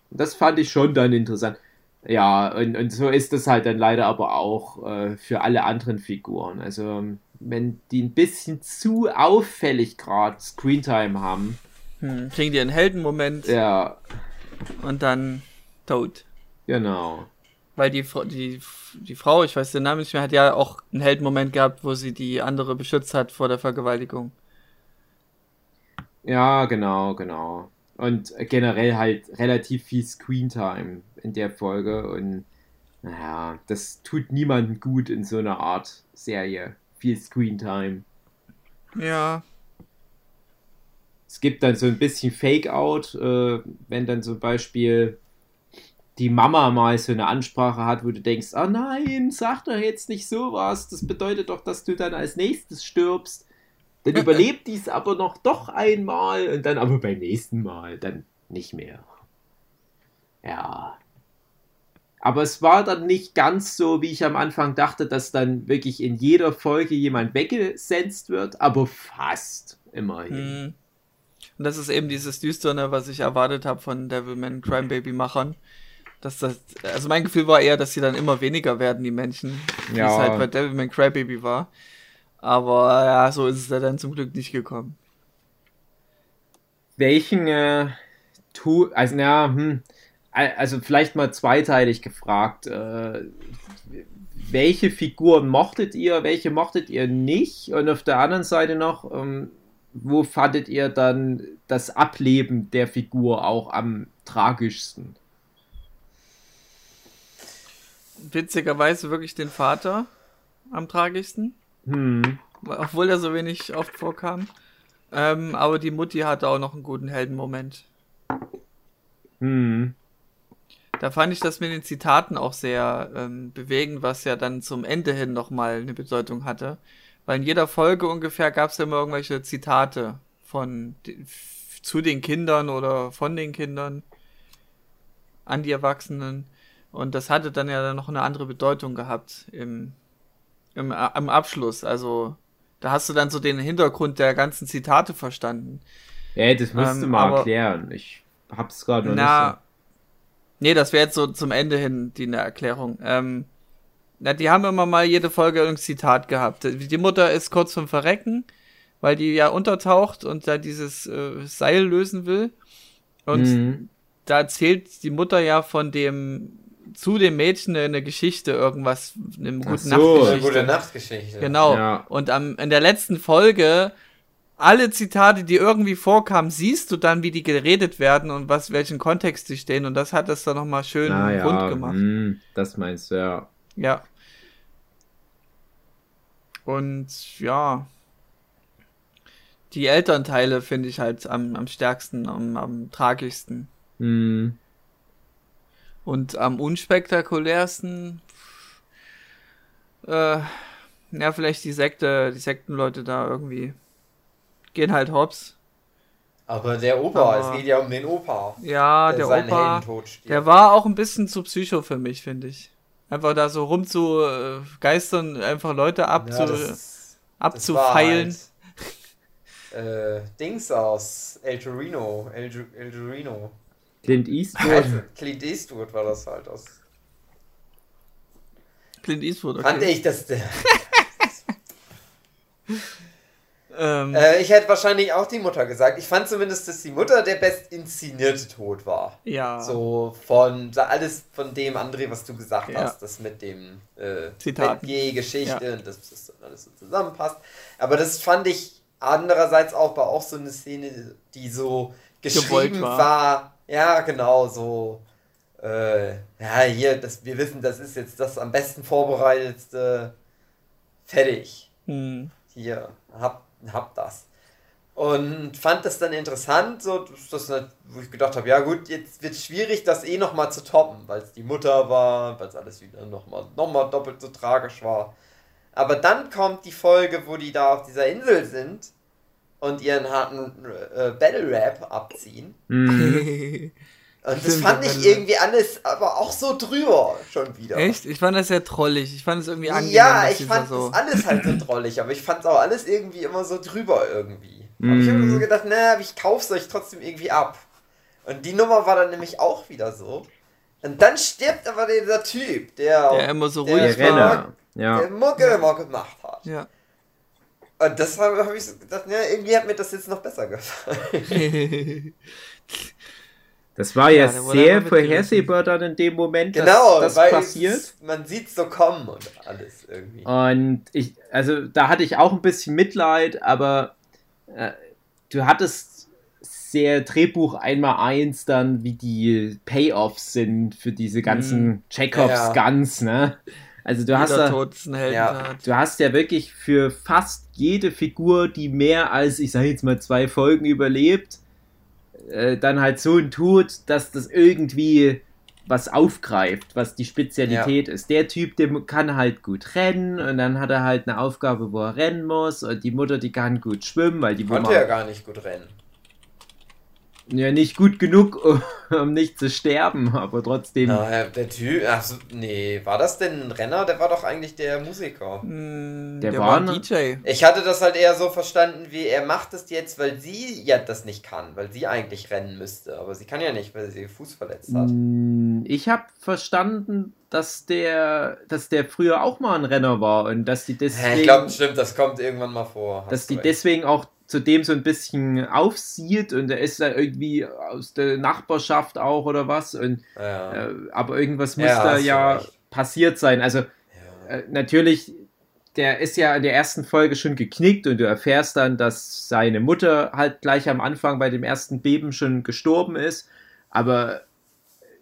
Und das fand ich schon dann interessant. Ja, und, und so ist das halt dann leider aber auch äh, für alle anderen Figuren. Also, wenn die ein bisschen zu auffällig gerade Screentime haben. Hm, kriegen die einen Heldenmoment. Ja. Und dann tot. Genau. Weil die, die, die Frau, ich weiß den Namen nicht mehr, hat ja auch einen Heldenmoment gehabt, wo sie die andere beschützt hat vor der Vergewaltigung. Ja, genau, genau. Und generell halt relativ viel Screentime in der Folge. Und naja, das tut niemandem gut in so einer Art Serie. Viel Screentime. Ja. Es gibt dann so ein bisschen Fake-out, äh, wenn dann zum Beispiel die Mama mal so eine Ansprache hat, wo du denkst, oh nein, sag doch jetzt nicht sowas, das bedeutet doch, dass du dann als nächstes stirbst. Dann überlebt dies aber noch doch einmal und dann aber beim nächsten Mal dann nicht mehr. Ja. Aber es war dann nicht ganz so, wie ich am Anfang dachte, dass dann wirklich in jeder Folge jemand weggesenzt wird, aber fast immerhin. Hm. Und das ist eben dieses Düsterne, was ich erwartet habe von Devilman Crimebaby Machern. Dass das, also mein Gefühl war eher, dass sie dann immer weniger werden, die Menschen. Ja. Wie es halt bei Devilman Crybaby war. Aber ja, so ist es ja dann zum Glück nicht gekommen. Welchen äh, tu, also ja, hm, also vielleicht mal zweiteilig gefragt. Äh, welche Figuren mochtet ihr, welche mochtet ihr nicht? Und auf der anderen Seite noch, ähm, wo fandet ihr dann das Ableben der Figur auch am tragischsten? Witzigerweise wirklich den Vater am tragischsten. Hm. Obwohl er so wenig oft vorkam. Ähm, aber die Mutti hatte auch noch einen guten Heldenmoment. Hm. Da fand ich das mit den Zitaten auch sehr ähm, bewegend, was ja dann zum Ende hin nochmal eine Bedeutung hatte. Weil in jeder Folge ungefähr gab es ja immer irgendwelche Zitate von zu den Kindern oder von den Kindern an die Erwachsenen. Und das hatte dann ja dann noch eine andere Bedeutung gehabt im, im, am Abschluss. Also da hast du dann so den Hintergrund der ganzen Zitate verstanden. Ja, das musst ähm, du mal erklären. Ich hab's gerade noch na, nicht so. Nee, das wäre jetzt so zum Ende hin die eine Erklärung. Ähm, na, die haben immer mal jede Folge irgendein Zitat gehabt. Die Mutter ist kurz vom Verrecken, weil die ja untertaucht und da dieses äh, Seil lösen will. Und mhm. da erzählt die Mutter ja von dem zu dem Mädchen eine Geschichte, irgendwas, eine gute so. Nachtgeschichte. Eine gute Nachtgeschichte. Genau. Ja. Und am, in der letzten Folge alle Zitate, die irgendwie vorkamen, siehst du dann, wie die geredet werden und was, welchen Kontext sie stehen. Und das hat das dann nochmal schön ah, ja. rund gemacht. Mm, das meinst du, ja. Ja. Und ja. Die Elternteile finde ich halt am, am stärksten, am, am tragischsten. Mm. Und am unspektakulärsten, äh, ja, vielleicht die Sekte, die Sektenleute da irgendwie gehen halt hops. Aber der Opa, Aber, es geht ja um den Opa. Ja, der, der Opa, der war auch ein bisschen zu psycho für mich, finde ich. Einfach da so rumzugeistern, einfach Leute abzu, ja, das, abzufeilen. Das halt, äh, Dings aus El Torino, El, El Torino. Clint Eastwood. Also, Clint Eastwood war das halt aus. Clint Eastwood, okay. Fand ich das. Ähm, äh, ich hätte wahrscheinlich auch die Mutter gesagt. Ich fand zumindest, dass die Mutter der best inszenierte Tod war. Ja. So von alles von dem, André, was du gesagt ja. hast, das mit dem äh, Geschichte ja. und dass das alles so zusammenpasst. Aber das fand ich andererseits auch war auch so eine Szene, die so geschrieben war. war. Ja, genau, so. Äh, ja, hier, das, wir wissen, das ist jetzt das am besten vorbereitetste. Fertig. Hm. Hier, hab hab das. Und fand das dann interessant, so, das, das, wo ich gedacht habe, ja gut, jetzt wird es schwierig, das eh nochmal zu toppen, weil es die Mutter war, weil es alles wieder nochmal noch mal doppelt so tragisch war. Aber dann kommt die Folge, wo die da auf dieser Insel sind und ihren harten äh, Battle-Rap abziehen. Und das fand ich irgendwie alles aber auch so drüber schon wieder. Echt? Ich fand das sehr trollig. Ich fand es irgendwie angenehm. Ja, ich fand so das alles halt so trollig, aber ich fand es auch alles irgendwie immer so drüber irgendwie. Mm. Aber ich habe so gedacht, na, ich kauf's euch trotzdem irgendwie ab. Und die Nummer war dann nämlich auch wieder so. Und dann stirbt aber dieser Typ, der, der immer so ruhig der war, ja. der Mucke immer gemacht hat. Ja. Und das habe hab ich so gedacht, ja, irgendwie hat mir das jetzt noch besser gefallen. Das war ja, ja sehr vorhersehbar dann in dem Moment, genau, dass das passiert. man sieht so kommen und alles irgendwie. Und ich, also da hatte ich auch ein bisschen Mitleid, aber äh, du hattest sehr Drehbuch einmal eins dann, wie die Payoffs sind für diese ganzen mm. Chekhovs ja. Guns, ne? Also du hast, da, ja, du hast ja wirklich für fast jede Figur, die mehr als, ich sage jetzt mal, zwei Folgen überlebt, äh, dann halt so tut, dass das irgendwie was aufgreift, was die Spezialität ja. ist. Der Typ, der kann halt gut rennen und dann hat er halt eine Aufgabe, wo er rennen muss und die Mutter, die kann gut schwimmen, weil die konnte ja gar nicht gut rennen. Ja, nicht gut genug, um nicht zu sterben, aber trotzdem. Na, der Typ, achso, nee, war das denn ein Renner? Der war doch eigentlich der Musiker. Mm, der, der, war, war DJ. Ich hatte das halt eher so verstanden, wie er macht das jetzt, weil sie ja das nicht kann, weil sie eigentlich rennen müsste. Aber sie kann ja nicht, weil sie Fuß verletzt hat. Mm, ich habe verstanden, dass der, dass der früher auch mal ein Renner war und dass die deswegen. Ich glaube, stimmt, das kommt irgendwann mal vor. Dass die recht. deswegen auch zudem so ein bisschen aufsieht und er ist da irgendwie aus der Nachbarschaft auch oder was. Und, ja. äh, aber irgendwas muss ja, da ja recht. passiert sein. Also ja. äh, natürlich, der ist ja in der ersten Folge schon geknickt und du erfährst dann, dass seine Mutter halt gleich am Anfang bei dem ersten Beben schon gestorben ist. Aber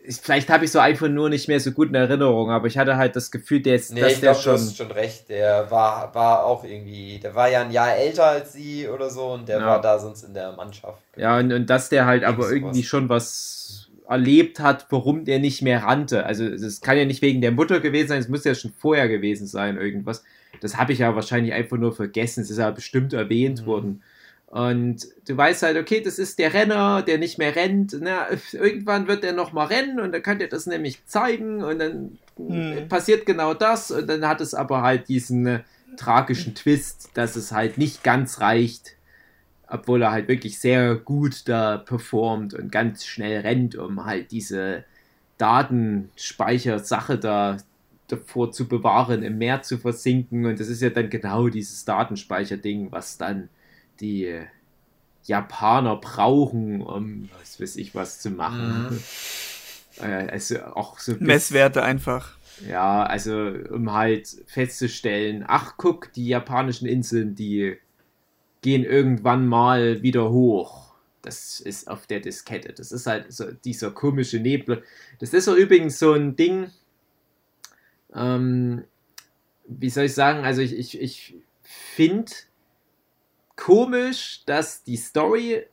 vielleicht habe ich so einfach nur nicht mehr so gut in Erinnerung, aber ich hatte halt das Gefühl, der ist, nee, dass ich der glaub, schon. Du hast schon recht, der war, war auch irgendwie, der war ja ein Jahr älter als sie oder so und der ja. war da sonst in der Mannschaft. Ja, und, und dass der halt aber irgendwie was. schon was erlebt hat, warum der nicht mehr rannte. Also es kann ja nicht wegen der Mutter gewesen sein, es muss ja schon vorher gewesen sein, irgendwas. Das habe ich ja wahrscheinlich einfach nur vergessen, es ist ja bestimmt erwähnt mhm. worden. Und du weißt halt, okay, das ist der Renner, der nicht mehr rennt. Na, irgendwann wird er nochmal rennen und dann kann er das nämlich zeigen und dann hm. passiert genau das und dann hat es aber halt diesen äh, tragischen Twist, dass es halt nicht ganz reicht, obwohl er halt wirklich sehr gut da performt und ganz schnell rennt, um halt diese Datenspeichersache da davor zu bewahren, im Meer zu versinken und das ist ja dann genau dieses Datenspeicherding, was dann die Japaner brauchen, um was weiß ich was zu machen. Mhm. Äh, also auch so Messwerte einfach. Ja, also um halt festzustellen, ach guck, die japanischen Inseln, die gehen irgendwann mal wieder hoch. Das ist auf der Diskette. Das ist halt so dieser komische Nebel. Das ist so übrigens so ein Ding. Ähm, wie soll ich sagen? Also ich, ich, ich finde, komisch, dass die Story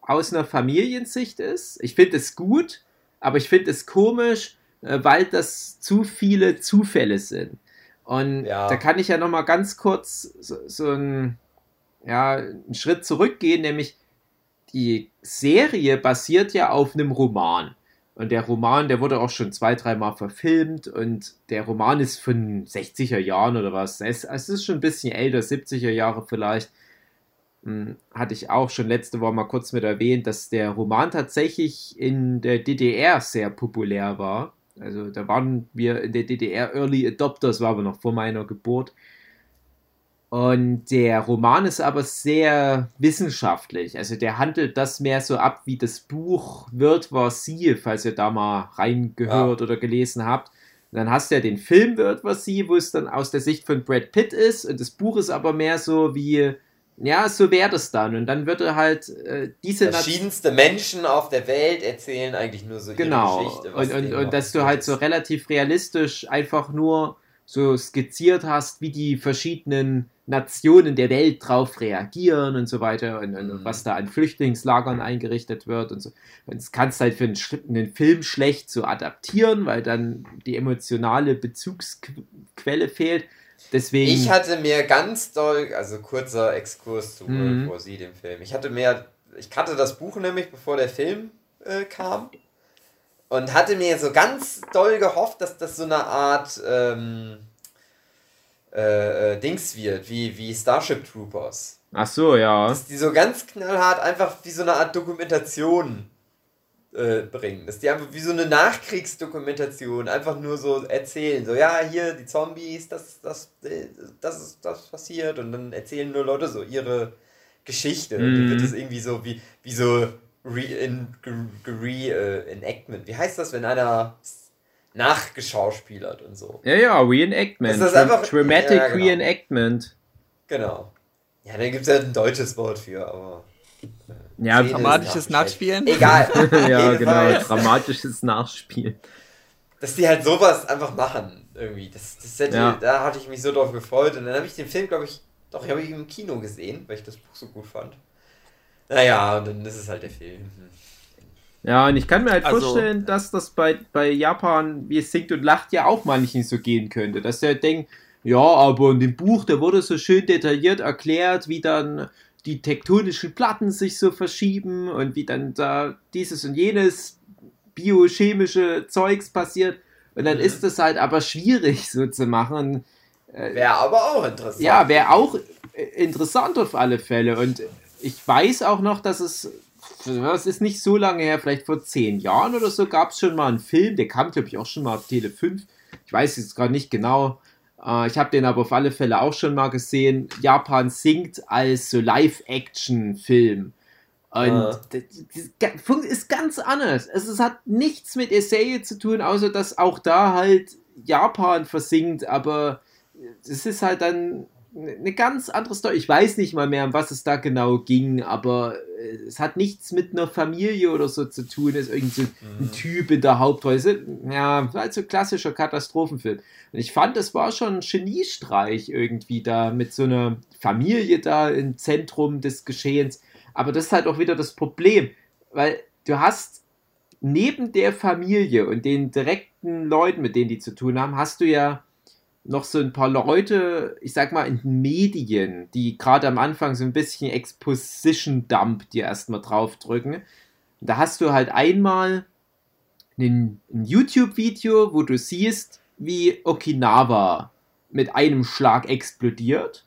aus einer Familiensicht ist. Ich finde es gut, aber ich finde es komisch, äh, weil das zu viele Zufälle sind. Und ja. da kann ich ja noch mal ganz kurz so, so einen, ja, einen Schritt zurückgehen, nämlich die Serie basiert ja auf einem Roman. Und der Roman, der wurde auch schon zwei, dreimal verfilmt und der Roman ist von 60er Jahren oder was. Es, es ist schon ein bisschen älter, 70er Jahre vielleicht. Hm, hatte ich auch schon letzte Woche mal kurz mit erwähnt, dass der Roman tatsächlich in der DDR sehr populär war. Also da waren wir in der DDR Early Adopters, war aber noch vor meiner Geburt. Und der Roman ist aber sehr wissenschaftlich. Also der handelt das mehr so ab, wie das Buch Wird war sie, falls ihr da mal reingehört ja. oder gelesen habt. Und dann hast du ja den Film Wird war sie, wo es dann aus der Sicht von Brad Pitt ist. Und das Buch ist aber mehr so wie, ja, so wäre das dann. Und dann wird er halt äh, diese verschiedenste Nat Menschen auf der Welt erzählen eigentlich nur so genau. ihre Geschichte. Genau. Und, und, und dass du halt so relativ realistisch einfach nur so skizziert hast, wie die verschiedenen Nationen der Welt drauf reagieren und so weiter und, und mhm. was da an Flüchtlingslagern eingerichtet wird und so. Und das kannst halt für einen, einen, Film schlecht so adaptieren, weil dann die emotionale Bezugsquelle fehlt. Deswegen. Ich hatte mir ganz doll, also kurzer Exkurs zu mhm. vor sie dem Film. Ich hatte mir, ich kannte das Buch nämlich, bevor der Film äh, kam. Und hatte mir so ganz doll gehofft, dass das so eine Art ähm, äh, äh, Dings wird, wie, wie Starship Troopers. Ach so, ja. Dass die so ganz knallhart einfach wie so eine Art Dokumentation äh, bringen. Dass die einfach wie so eine Nachkriegsdokumentation einfach nur so erzählen. So, ja, hier die Zombies, das, das, das ist das passiert. Und dann erzählen nur Leute so ihre Geschichte. Mhm. Und dann wird es irgendwie so wie, wie so Re, in, re, äh. Wie heißt das, wenn einer nachgeschauspielert und so. Ja, ja, Reenactment. Das ist einfach, Dramatic ja, genau. Reenactment. Genau. Ja, da gibt es ja ein deutsches Wort für, aber. Ja, dramatisches Nachspielen. Egal. ja, genau, dramatisches Nachspielen. Dass die halt sowas einfach machen, irgendwie. Das, das hätte, ja. Da hatte ich mich so drauf gefreut. Und dann habe ich den Film, glaube ich, doch, habe ich im Kino gesehen, weil ich das Buch so gut fand. Naja, und dann ist es halt der Film. Ja, und ich kann mir halt also, vorstellen, dass das bei, bei Japan, wie es singt und lacht, ja auch manchen so gehen könnte. Dass der denkt, ja, aber in dem Buch, da wurde so schön detailliert erklärt, wie dann die tektonischen Platten sich so verschieben und wie dann da dieses und jenes biochemische Zeugs passiert. Und dann mhm. ist das halt aber schwierig so zu machen. Äh, wäre aber auch interessant. Ja, wäre auch äh, interessant auf alle Fälle. Und ich weiß auch noch, dass es das ist nicht so lange her, vielleicht vor zehn Jahren oder so, gab es schon mal einen Film, der kam, glaube ich, auch schon mal auf Tele 5. Ich weiß jetzt gerade nicht genau. Äh, ich habe den aber auf alle Fälle auch schon mal gesehen. Japan singt als so Live-Action-Film. Und uh. das ist ganz anders. Es hat nichts mit Serie zu tun, außer dass auch da halt Japan versingt, aber es ist halt dann eine ganz andere Story. Ich weiß nicht mal mehr, um was es da genau ging, aber äh, es hat nichts mit einer Familie oder so zu tun. Es ist irgendwie so ein mhm. Typ in der Hauptrolle. Ja, halt so klassischer Katastrophenfilm. Und ich fand, es war schon ein Geniestreich irgendwie da mit so einer Familie da im Zentrum des Geschehens. Aber das ist halt auch wieder das Problem, weil du hast neben der Familie und den direkten Leuten, mit denen die zu tun haben, hast du ja noch so ein paar Leute, ich sag mal, in den Medien, die gerade am Anfang so ein bisschen Exposition-Dump dir erstmal draufdrücken. Da hast du halt einmal ein, ein YouTube-Video, wo du siehst, wie Okinawa mit einem Schlag explodiert.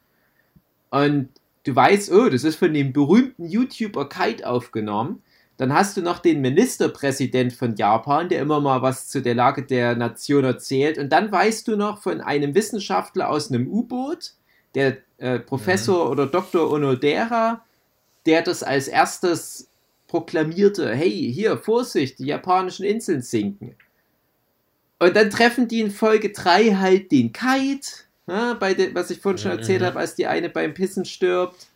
Und du weißt, oh, das ist von dem berühmten YouTuber Kite aufgenommen. Dann hast du noch den Ministerpräsident von Japan, der immer mal was zu der Lage der Nation erzählt. Und dann weißt du noch von einem Wissenschaftler aus einem U-Boot, der äh, Professor mhm. oder Dr. Onodera, der das als erstes proklamierte, hey, hier, Vorsicht, die japanischen Inseln sinken. Und dann treffen die in Folge 3 halt den Kite, ja, bei de, was ich vorhin schon erzählt mhm. habe, als die eine beim Pissen stirbt.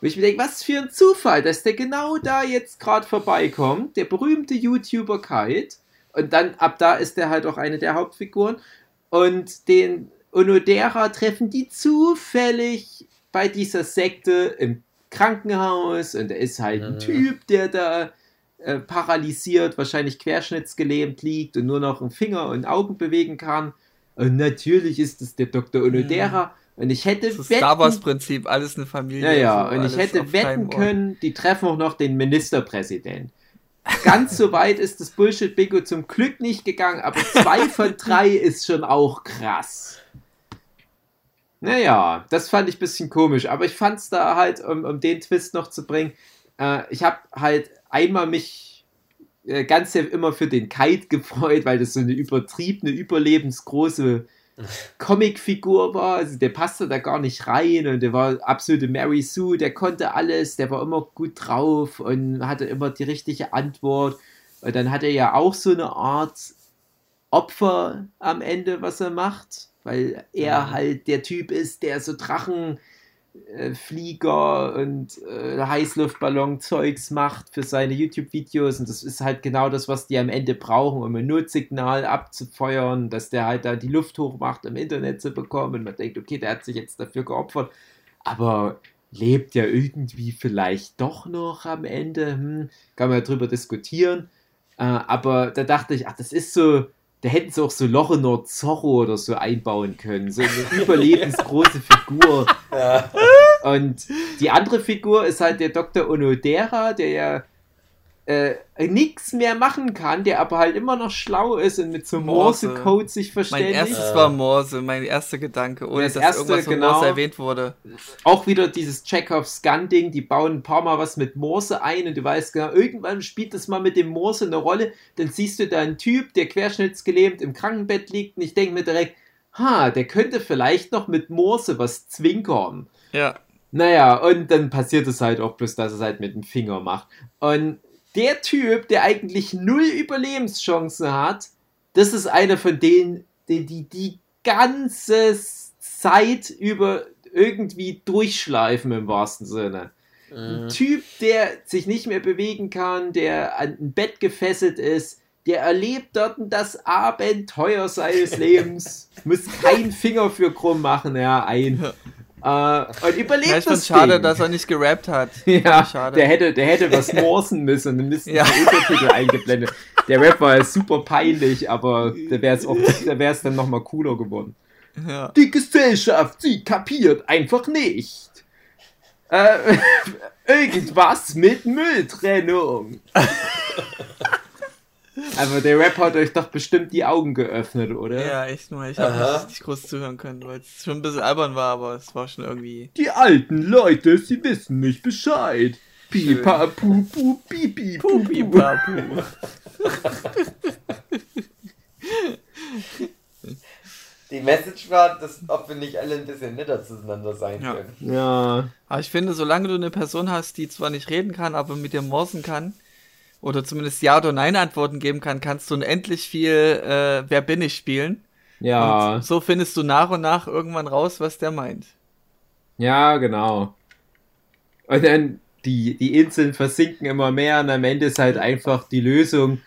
Wo ich mir denke, was für ein Zufall, dass der genau da jetzt gerade vorbeikommt, der berühmte YouTuber Kite. Und dann ab da ist der halt auch eine der Hauptfiguren. Und den Onodera treffen die zufällig bei dieser Sekte im Krankenhaus. Und er ist halt ein. Typ, der da äh, paralysiert, wahrscheinlich querschnittsgelähmt liegt und nur noch einen Finger und Augen bewegen kann. Und natürlich ist es der Dr. Onodera. Mhm. Und ich hätte das wetten, Star Wars Prinzip, alles eine Familie. Ja, ja, so, und ich hätte wetten können, die treffen auch noch den Ministerpräsident. Ganz so weit ist das Bullshit-Bingo zum Glück nicht gegangen, aber zwei von drei ist schon auch krass. Naja, das fand ich ein bisschen komisch, aber ich fand es da halt, um, um, den Twist noch zu bringen, äh, ich habe halt einmal mich äh, ganz immer für den Kite gefreut, weil das so eine übertriebene, überlebensgroße Comicfigur war. Also der passte da gar nicht rein und der war absolute Mary Sue, der konnte alles, der war immer gut drauf und hatte immer die richtige Antwort. Und dann hat er ja auch so eine Art Opfer am Ende, was er macht, weil er mhm. halt der Typ ist, der so Drachen äh, Flieger und äh, Heißluftballon-Zeugs macht für seine YouTube-Videos und das ist halt genau das, was die am Ende brauchen, um ein Notsignal abzufeuern, dass der halt da die Luft hochmacht, im Internet zu bekommen und man denkt, okay, der hat sich jetzt dafür geopfert, aber lebt ja irgendwie vielleicht doch noch am Ende, hm, kann man ja drüber diskutieren, äh, aber da dachte ich, ach, das ist so, da hätten sie auch so Lochenor Zorro oder so einbauen können. So eine überlebensgroße Figur. Ja. Und die andere Figur ist halt der Dr. Onodera, der ja äh, nichts mehr machen kann, der aber halt immer noch schlau ist und mit so Morse-Code sich verständigt. Mein erstes war Morse, mein erster Gedanke, ohne das dass erste, irgendwas genau, Morse erwähnt wurde. Auch wieder dieses Chekhovs Gun-Ding, die bauen ein paar Mal was mit Morse ein und du weißt genau, irgendwann spielt das mal mit dem Morse eine Rolle, dann siehst du da einen Typ, der querschnittsgelähmt im Krankenbett liegt und ich denke mir direkt, ha, der könnte vielleicht noch mit Morse was zwinkern. Ja. Naja, und dann passiert es halt auch bloß, dass er es halt mit dem Finger macht. Und der Typ, der eigentlich null Überlebenschancen hat, das ist einer von denen, die die, die ganze Zeit über irgendwie durchschleifen im wahrsten Sinne. Ein mhm. Typ, der sich nicht mehr bewegen kann, der an ein Bett gefesselt ist, der erlebt dort das Abenteuer seines Lebens, muss keinen Finger für krumm machen, ja, ein. Äh, und überlebt ja, ich das schade, Ding. dass er nicht gerappt hat. Ja, schade. Der, hätte, der hätte was morsen müssen und dann müssten ja. die Untertitel eingeblendet. Der Rap war super peinlich, aber da wäre es dann nochmal cooler geworden. Ja. Die Gesellschaft, sie kapiert einfach nicht. Äh, irgendwas mit Mülltrennung. Aber der Rap hat euch doch bestimmt die Augen geöffnet, oder? Ja, echt nur. Ich habe nicht groß zuhören können, weil es schon ein bisschen albern war, aber es war schon irgendwie. Die alten Leute, sie wissen nicht Bescheid. Pipa, pu, pu, pipi, pu, pipa, pu. Die Message war, dass ob wir nicht alle ein bisschen netter zueinander sein ja. können. Ja. Aber ich finde, solange du eine Person hast, die zwar nicht reden kann, aber mit dir morsen kann, oder zumindest Ja oder Nein Antworten geben kann, kannst du unendlich viel äh, Wer bin ich spielen. Ja. Und so findest du nach und nach irgendwann raus, was der meint. Ja, genau. Und dann die, die Inseln versinken immer mehr und am Ende ist halt einfach die Lösung,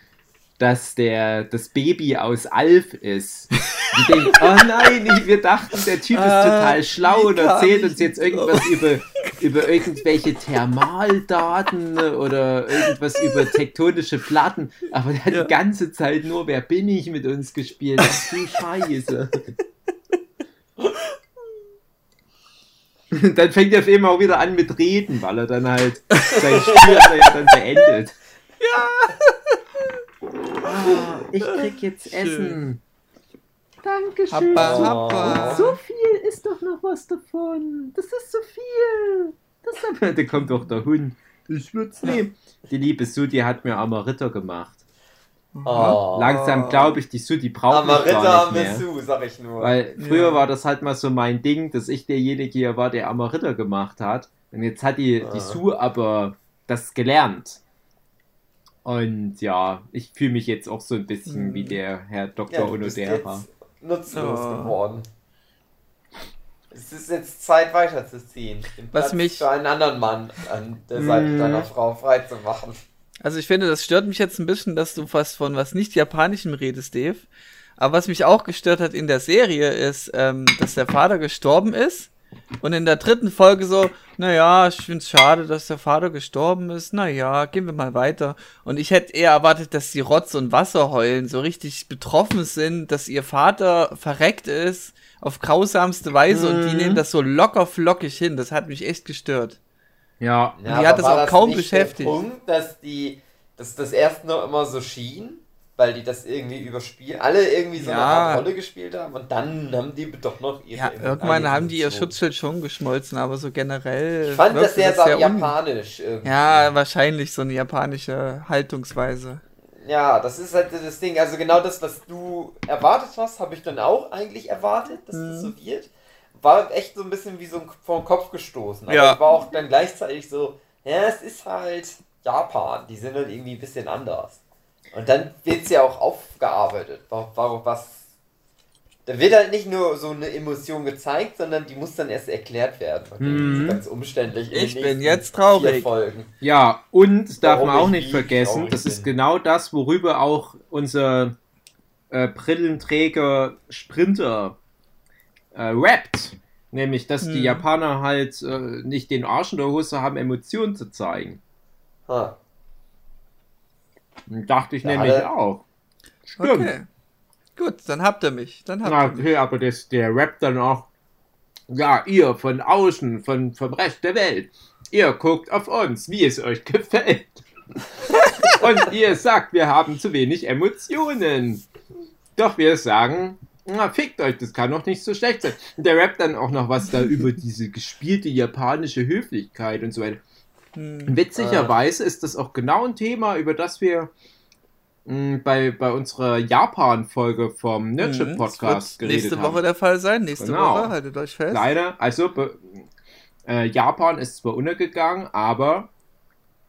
dass der das Baby aus Alf ist. Die denken, oh nein, wir dachten, der Typ ist ah, total schlau und erzählt uns jetzt irgendwas über, über irgendwelche Thermaldaten oder irgendwas über tektonische Platten. Aber der hat ja. die ganze Zeit nur Wer bin ich mit uns gespielt. Ach du Scheiße. dann fängt er auf einmal auch wieder an mit Reden, weil er dann halt sein Spiel ja dann beendet. Ja. Ah, ich krieg jetzt Essen. Dankeschön. Happa, happa. So viel ist doch noch was davon. Das ist so viel. Das da kommt doch der Hund. Ich würd's nehmen. Die liebe Sudi hat mir Amaritter gemacht. Oh. Langsam glaube ich, die Sudi braucht mich gar nicht mehr. Su, sag ich nur. Weil früher ja. war das halt mal so mein Ding, dass ich derjenige hier war, der Amaritter gemacht hat. Und jetzt hat die, die Su aber das gelernt. Und ja, ich fühle mich jetzt auch so ein bisschen hm. wie der Herr Dr. Ja, Onodera. Nutzlos oh. geworden. Es ist jetzt Zeit weiterzuziehen. Den Was Platz mich für einen anderen Mann an der Seite mm. deiner Frau freizumachen. Also ich finde, das stört mich jetzt ein bisschen, dass du fast von was nicht Japanischem redest, Dave. Aber was mich auch gestört hat in der Serie ist, ähm, dass der Vater gestorben ist und in der dritten Folge so, naja, ich find's schade, dass der Vater gestorben ist. Naja, gehen wir mal weiter. Und ich hätte eher erwartet, dass die Rotz und Wasser heulen, so richtig betroffen sind, dass ihr Vater verreckt ist auf grausamste Weise mhm. und die mhm. nehmen das so locker flockig hin. Das hat mich echt gestört. Ja. ja die hat das auch das kaum beschäftigt. Der Punkt, dass die, dass das erst nur immer so schien weil die das irgendwie überspielen, alle irgendwie so ja. eine Rolle gespielt haben und dann haben die doch noch ihre. Ja, irgendwann haben die ihr Schutzschild schon geschmolzen, aber so generell. Ich fand das sehr, das sehr japanisch. Irgendwie. Ja, wahrscheinlich so eine japanische Haltungsweise. Ja, das ist halt das Ding. Also genau das, was du erwartet hast, habe ich dann auch eigentlich erwartet, dass mhm. das so wird. War echt so ein bisschen wie so vom Kopf gestoßen. Aber ja. war auch dann gleichzeitig so, ja, es ist halt Japan. Die sind halt irgendwie ein bisschen anders. Und dann wird es ja auch aufgearbeitet. Warum, was da wird halt nicht nur so eine Emotion gezeigt, sondern die muss dann erst erklärt werden. Mhm. Ganz umständlich. ich bin jetzt traurig. Ja, und darf man auch nicht vergessen, das ist genau das, worüber auch unser äh, Brillenträger Sprinter äh, rappt. Nämlich, dass mhm. die Japaner halt äh, nicht den Arsch in der Hose haben, Emotionen zu zeigen. Ha. Dachte ich da nämlich auch. Stimmt. Okay. Gut, dann habt ihr mich. Dann habt Na, okay, mich. aber das, der Rap dann auch, ja, ihr von außen, von, vom Rest der Welt, ihr guckt auf uns, wie es euch gefällt. Und ihr sagt, wir haben zu wenig Emotionen. Doch wir sagen, na, fickt euch, das kann doch nicht so schlecht sein. Und der rappt dann auch noch was da über diese gespielte japanische Höflichkeit und so weiter. Hm. Witzigerweise ist das auch genau ein Thema, über das wir bei, bei unserer Japan-Folge vom Nerdship Podcast mhm, geredet nächste Woche der Fall sein. Nächste genau. Woche, haltet euch fest. Leider, also äh, Japan ist zwar untergegangen, aber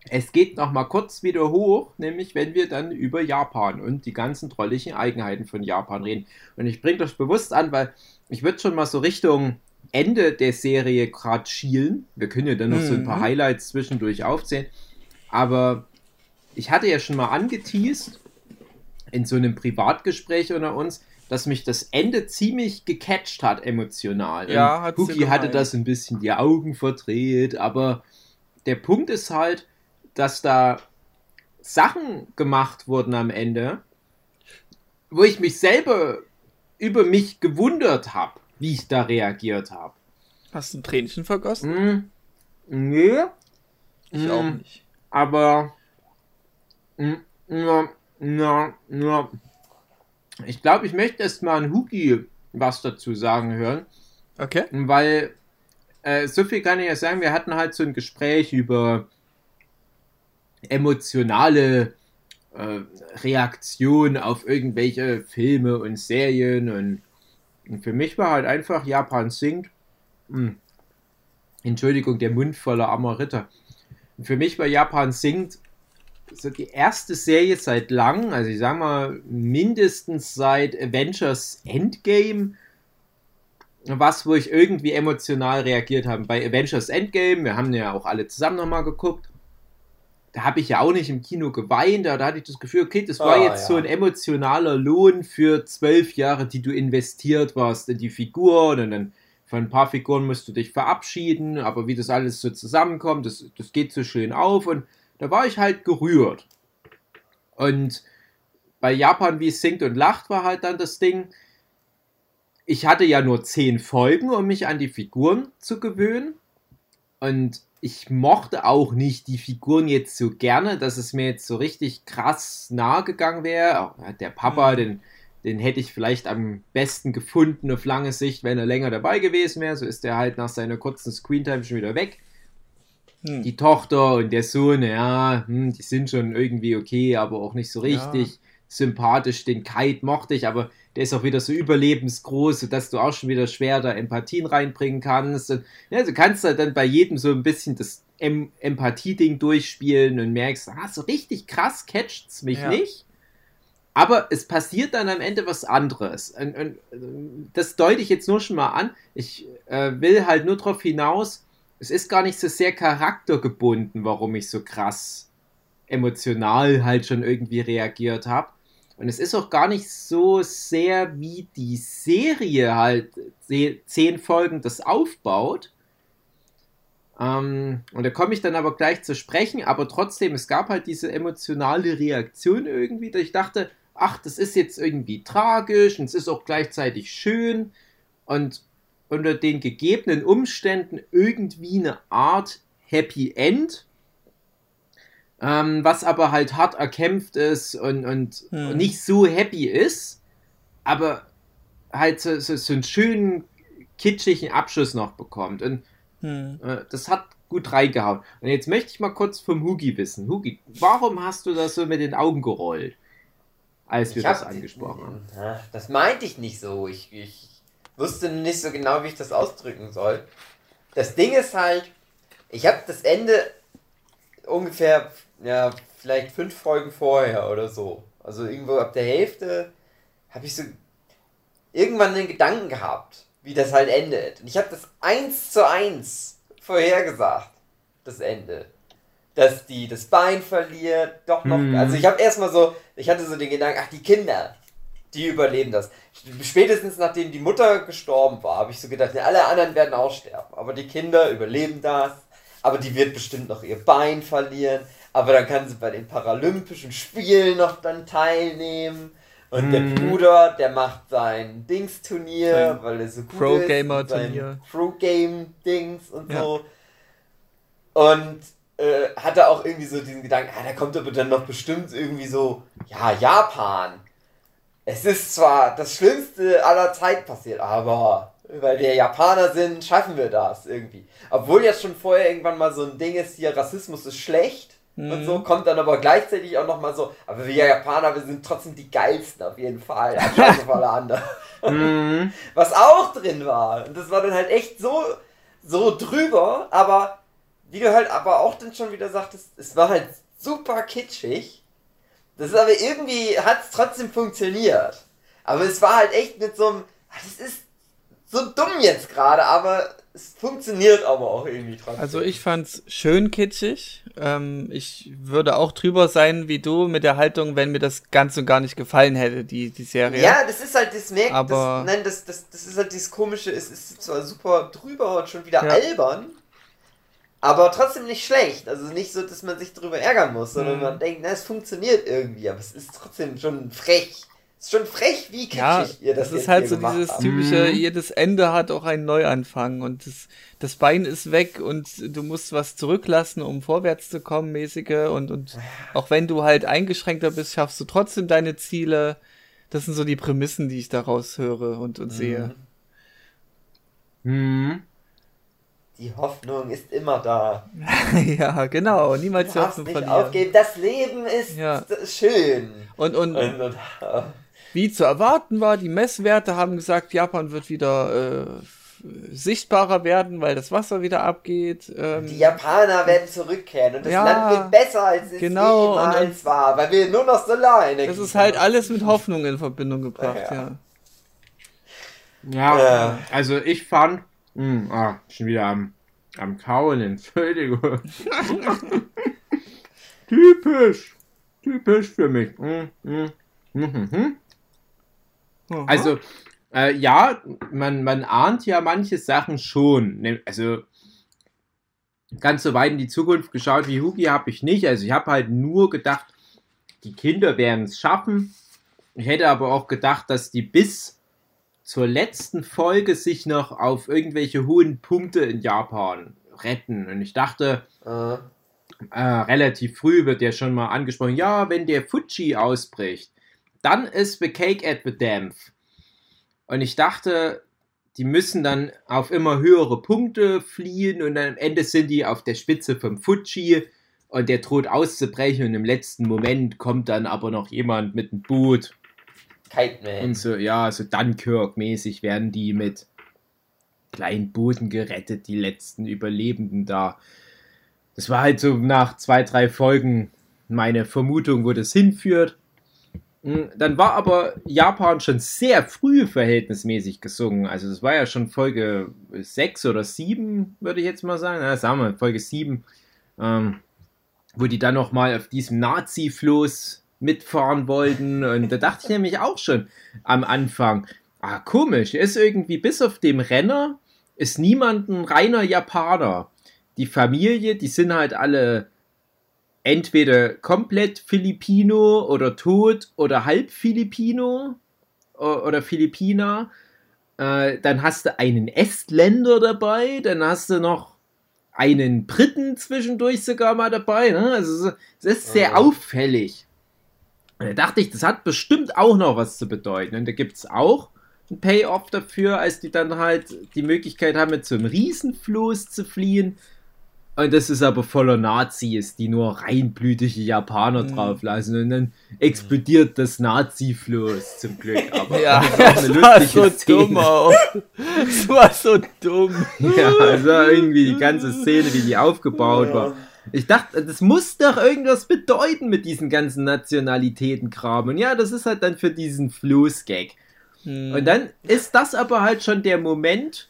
es geht noch mal kurz wieder hoch, nämlich wenn wir dann über Japan und die ganzen trolligen Eigenheiten von Japan reden. Und ich bringe das bewusst an, weil ich würde schon mal so Richtung Ende der Serie gerade schielen. Wir können ja dann noch mhm. so ein paar mhm. Highlights zwischendurch aufzählen. Aber ich hatte ja schon mal angeteased, in so einem Privatgespräch unter uns, dass mich das Ende ziemlich gecatcht hat emotional. Ja, hat Cookie hatte das ein bisschen die Augen verdreht, aber der Punkt ist halt, dass da Sachen gemacht wurden am Ende, wo ich mich selber über mich gewundert habe, wie ich da reagiert habe. Hast du ein Tränchen vergossen? Mm, nee. Ich mm, auch nicht. Aber mm, ja, na, na. Ich glaube, ich möchte erst mal an Huki was dazu sagen hören. Okay. Weil, äh, so viel kann ich ja sagen, wir hatten halt so ein Gespräch über emotionale äh, Reaktion auf irgendwelche Filme und Serien und, und, für mich war halt einfach Japan singt. Hm. Entschuldigung, der Mund voller armer Ritter. für mich war Japan singt so die erste Serie seit langem, also ich sag mal mindestens seit Avengers Endgame, was, wo ich irgendwie emotional reagiert habe. Bei Avengers Endgame, wir haben ja auch alle zusammen nochmal geguckt, da habe ich ja auch nicht im Kino geweint, da, da hatte ich das Gefühl, okay, das war oh, jetzt ja. so ein emotionaler Lohn für zwölf Jahre, die du investiert warst in die Figuren und dann von ein paar Figuren musst du dich verabschieden, aber wie das alles so zusammenkommt, das, das geht so schön auf und da war ich halt gerührt. Und bei Japan, wie es singt und lacht, war halt dann das Ding, ich hatte ja nur zehn Folgen, um mich an die Figuren zu gewöhnen. Und ich mochte auch nicht die Figuren jetzt so gerne, dass es mir jetzt so richtig krass nahe gegangen wäre. Der Papa, mhm. den, den hätte ich vielleicht am besten gefunden auf lange Sicht, wenn er länger dabei gewesen wäre. So ist er halt nach seiner kurzen Screentime schon wieder weg. Hm. Die Tochter und der Sohn, ja, hm, die sind schon irgendwie okay, aber auch nicht so richtig ja. Sympathisch. Den Kite mochte ich, aber der ist auch wieder so überlebensgroß, sodass du auch schon wieder schwer da Empathien reinbringen kannst. Und, ja, du kannst halt dann bei jedem so ein bisschen das em Empathie-Ding durchspielen und merkst, ah, so richtig krass catcht's mich ja. nicht. Aber es passiert dann am Ende was anderes. Und, und das deute ich jetzt nur schon mal an. Ich äh, will halt nur darauf hinaus, es ist gar nicht so sehr charaktergebunden, warum ich so krass emotional halt schon irgendwie reagiert habe. Und es ist auch gar nicht so sehr, wie die Serie halt zehn Folgen das aufbaut. Ähm, und da komme ich dann aber gleich zu sprechen, aber trotzdem, es gab halt diese emotionale Reaktion irgendwie, dass ich dachte, ach, das ist jetzt irgendwie tragisch und es ist auch gleichzeitig schön. Und unter den gegebenen Umständen irgendwie eine Art Happy End, ähm, was aber halt hart erkämpft ist und, und, hm. nicht so happy ist, aber halt so, so, so einen schönen, kitschigen Abschluss noch bekommt. Und hm. äh, das hat gut reingehauen. Und jetzt möchte ich mal kurz vom Hugi wissen. Hugi, warum hast du das so mit den Augen gerollt? als wir das angesprochen haben. Das meinte ich nicht so. Ich, ich wusste nicht so genau, wie ich das ausdrücken soll. Das Ding ist halt, ich habe das Ende ungefähr, ja, vielleicht fünf Folgen vorher oder so. Also irgendwo ab der Hälfte habe ich so irgendwann den Gedanken gehabt, wie das halt endet. Und ich habe das eins zu eins vorhergesagt, das Ende. Dass die das Bein verliert, doch noch. Mhm. Also ich habe erstmal so, ich hatte so den Gedanken, ach, die Kinder, die überleben das. Spätestens nachdem die Mutter gestorben war, habe ich so gedacht, alle anderen werden auch sterben. Aber die Kinder überleben das. Aber die wird bestimmt noch ihr Bein verlieren. Aber dann kann sie bei den Paralympischen Spielen noch dann teilnehmen. Und mm. der mhm. Bruder, der macht sein Dings-Turnier, weil er so gut Pro ist. Pro-Gamer-Turnier. Pro-Game-Dings und ja. so. Und äh, hatte auch irgendwie so diesen Gedanken, ah, da kommt aber dann noch bestimmt irgendwie so, ja, Japan. Es ist zwar das Schlimmste aller Zeit passiert, aber weil wir Japaner sind, schaffen wir das irgendwie. Obwohl ja schon vorher irgendwann mal so ein Ding ist, hier Rassismus ist schlecht mhm. und so, kommt dann aber gleichzeitig auch nochmal so, aber wir Japaner, wir sind trotzdem die geilsten auf jeden Fall, auf alle anderen. Mhm. Was auch drin war. Und das war dann halt echt so, so drüber, aber wie du halt aber auch dann schon wieder sagtest, es war halt super kitschig. Das ist aber irgendwie, hat es trotzdem funktioniert. Aber es war halt echt mit so einem, das ist so dumm jetzt gerade, aber es funktioniert aber auch irgendwie trotzdem. Also ich fand's schön kitschig. Ähm, ich würde auch drüber sein wie du mit der Haltung, wenn mir das ganz und gar nicht gefallen hätte, die, die Serie. Ja, das ist halt das merkt, aber das, nein, das, das, das ist halt dieses komische, es ist zwar super drüber und schon wieder ja. albern, aber trotzdem nicht schlecht. Also nicht so, dass man sich darüber ärgern muss, sondern mhm. man denkt, na, es funktioniert irgendwie, aber es ist trotzdem schon frech ist schon frech, wie kitschig ja, ihr das Das ist halt so dieses habt. typische, mhm. jedes Ende hat auch einen Neuanfang und das, das Bein ist weg und du musst was zurücklassen, um vorwärts zu kommen, mäßige und, und auch wenn du halt eingeschränkter bist, schaffst du trotzdem deine Ziele. Das sind so die Prämissen, die ich daraus höre und, und mhm. sehe. Mhm. Die Hoffnung ist immer da. ja, genau. Niemals du die Hoffnung nicht verlieren. aufgeben. Das Leben ist ja. schön. Und, und, und, und wie zu erwarten war, die Messwerte haben gesagt, Japan wird wieder äh, sichtbarer werden, weil das Wasser wieder abgeht. Ähm, die Japaner werden zurückkehren und das ja, Land wird besser, als es genau, jemals und, war, weil wir nur noch Solarenergie Das ist halt alles mit Hoffnung in Verbindung gebracht, ja. Ja, ja also ich fand, mh, hm, ah, schon wieder am, am Kauen, Entschuldigung. typisch, typisch für mich. Mm, mm, mm, Aha. Also, äh, ja, man, man ahnt ja manche Sachen schon. Ne, also, ganz so weit in die Zukunft geschaut wie Hugi habe ich nicht. Also, ich habe halt nur gedacht, die Kinder werden es schaffen. Ich hätte aber auch gedacht, dass die bis zur letzten Folge sich noch auf irgendwelche hohen Punkte in Japan retten. Und ich dachte, uh. äh, relativ früh wird ja schon mal angesprochen, ja, wenn der Fuji ausbricht, dann ist The Cake at the Dämpf. Und ich dachte, die müssen dann auf immer höhere Punkte fliehen und dann am Ende sind die auf der Spitze vom Fuji und der droht auszubrechen und im letzten Moment kommt dann aber noch jemand mit einem Boot. Kite Man. Und so, ja, so Dunkirk-mäßig werden die mit kleinen Booten gerettet, die letzten Überlebenden da. Das war halt so nach zwei, drei Folgen meine Vermutung, wo das hinführt. Hm, dann war aber Japan schon sehr früh verhältnismäßig gesungen. Also das war ja schon Folge 6 oder 7, würde ich jetzt mal sagen. Ja, sagen wir, Folge 7, ähm, wo die dann nochmal auf diesem Nazi-Floß mitfahren wollten. Und da dachte ich nämlich auch schon am Anfang, ah, komisch, ist irgendwie bis auf dem Renner, ist niemand ein reiner Japaner. Die Familie, die sind halt alle entweder komplett Filipino oder tot oder halb Filipino oder Philippiner. Äh, dann hast du einen Estländer dabei, dann hast du noch einen Briten zwischendurch sogar mal dabei. Ne? Also es ist sehr ja. auffällig. Und da dachte ich, das hat bestimmt auch noch was zu bedeuten. Und da gibt es auch ein Payoff dafür, als die dann halt die Möglichkeit haben, mit so einem Riesenfloß zu fliehen. Und das ist aber voller Nazis, die nur reinblütige Japaner mhm. drauflassen. Und dann explodiert das Nazi-Floß zum Glück. Aber ja, das, das war so Szene. dumm auch. Das war so dumm. Ja, also irgendwie die ganze Szene, wie die aufgebaut ja. war. Ich dachte, das muss doch irgendwas bedeuten mit diesen ganzen Nationalitäten-Kram. Und ja, das ist halt dann für diesen Floß-Gag. Mhm. Und dann ist das aber halt schon der Moment,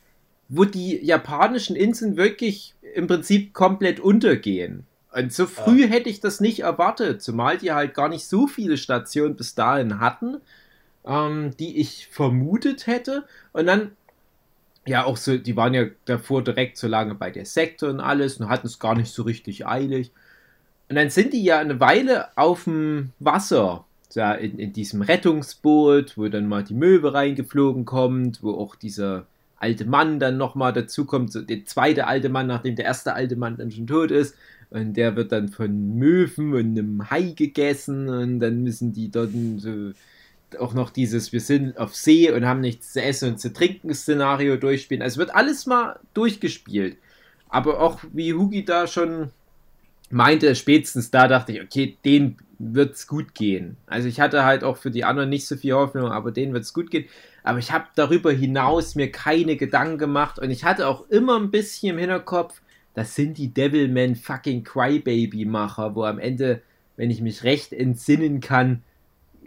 wo die japanischen Inseln wirklich im Prinzip komplett untergehen. Und so früh ja. hätte ich das nicht erwartet, zumal die halt gar nicht so viele Stationen bis dahin hatten, ähm, die ich vermutet hätte. Und dann, ja, auch so, die waren ja davor direkt so lange bei der Sekte und alles und hatten es gar nicht so richtig eilig. Und dann sind die ja eine Weile auf dem Wasser, ja, in, in diesem Rettungsboot, wo dann mal die Möwe reingeflogen kommt, wo auch dieser alte Mann dann nochmal dazu kommt, so der zweite alte Mann, nachdem der erste alte Mann dann schon tot ist. Und der wird dann von Möwen und einem Hai gegessen und dann müssen die dort so auch noch dieses Wir sind auf See und haben nichts zu essen und zu trinken Szenario durchspielen. Also wird alles mal durchgespielt. Aber auch wie Hugi da schon meinte, spätestens da dachte ich, okay, den wird es gut gehen. Also ich hatte halt auch für die anderen nicht so viel Hoffnung, aber denen wird es gut gehen. Aber ich habe darüber hinaus mir keine Gedanken gemacht und ich hatte auch immer ein bisschen im Hinterkopf, das sind die Devilman fucking Crybaby-Macher, wo am Ende, wenn ich mich recht entsinnen kann,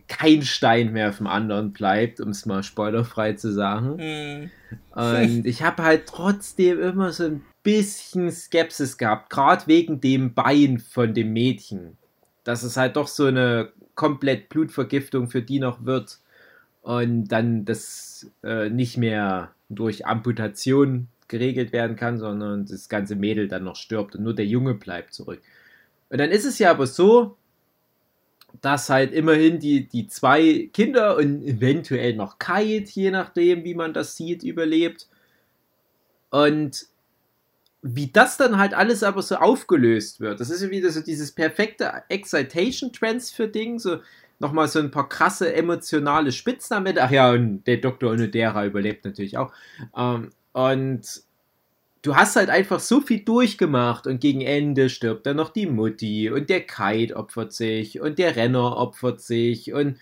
kein Stein mehr auf dem anderen bleibt, um es mal spoilerfrei zu sagen. Mm. Und ich habe halt trotzdem immer so ein bisschen Skepsis gehabt, gerade wegen dem Bein von dem Mädchen. Dass es halt doch so eine komplett Blutvergiftung für die noch wird und dann das äh, nicht mehr durch Amputation geregelt werden kann, sondern das ganze Mädel dann noch stirbt und nur der Junge bleibt zurück. Und dann ist es ja aber so, dass halt immerhin die, die zwei Kinder und eventuell noch Kite, je nachdem, wie man das sieht, überlebt. Und wie das dann halt alles aber so aufgelöst wird, das ist ja wieder so dieses perfekte Excitation-Transfer-Ding, so nochmal so ein paar krasse emotionale Spitzen damit. Ach ja, und der Dr. Onodera überlebt natürlich auch. Ähm, und du hast halt einfach so viel durchgemacht und gegen Ende stirbt dann noch die Mutti und der Kite opfert sich und der Renner opfert sich und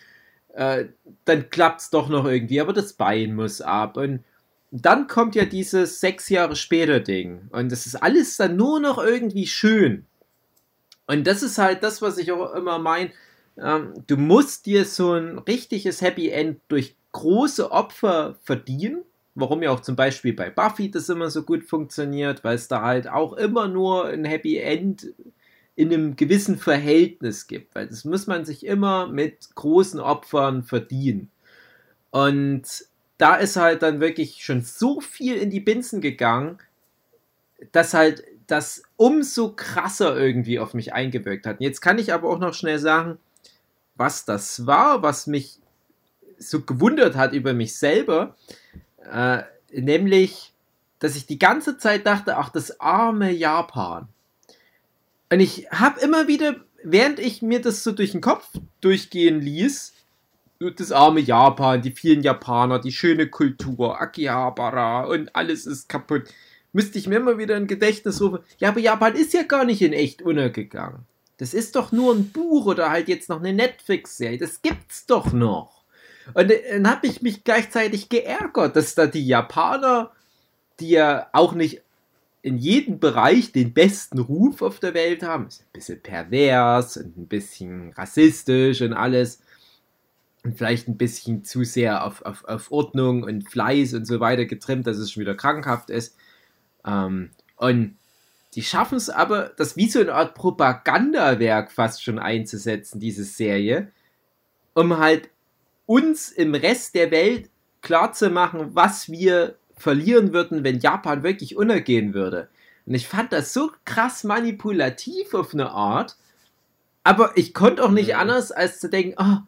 äh, dann klappt's doch noch irgendwie, aber das Bein muss ab und dann kommt ja dieses sechs Jahre später Ding und das ist alles dann nur noch irgendwie schön. Und das ist halt das, was ich auch immer meine ähm, du musst dir so ein richtiges Happy End durch große Opfer verdienen. Warum ja auch zum Beispiel bei Buffy das immer so gut funktioniert, weil es da halt auch immer nur ein Happy End in einem gewissen Verhältnis gibt, weil das muss man sich immer mit großen Opfern verdienen. Und da ist halt dann wirklich schon so viel in die Binsen gegangen, dass halt das umso krasser irgendwie auf mich eingewirkt hat. Jetzt kann ich aber auch noch schnell sagen, was das war, was mich so gewundert hat über mich selber, äh, nämlich, dass ich die ganze Zeit dachte, ach, das arme Japan. Und ich habe immer wieder, während ich mir das so durch den Kopf durchgehen ließ, das arme Japan, die vielen Japaner, die schöne Kultur, Akihabara und alles ist kaputt, müsste ich mir immer wieder ein Gedächtnis rufen, ja, aber Japan ist ja gar nicht in echt untergegangen. Das ist doch nur ein Buch oder halt jetzt noch eine Netflix-Serie. Das gibt's doch noch. Und dann habe ich mich gleichzeitig geärgert, dass da die Japaner, die ja auch nicht in jedem Bereich den besten Ruf auf der Welt haben, ist ein bisschen pervers und ein bisschen rassistisch und alles und vielleicht ein bisschen zu sehr auf, auf, auf Ordnung und Fleiß und so weiter getrimmt, dass es schon wieder krankhaft ist. Ähm, und die schaffen es aber, das wie so eine Art Propagandawerk fast schon einzusetzen, diese Serie, um halt uns im Rest der Welt klarzumachen, was wir verlieren würden, wenn Japan wirklich untergehen würde. Und ich fand das so krass manipulativ auf eine Art, aber ich konnte auch nicht mhm. anders, als zu denken, oh,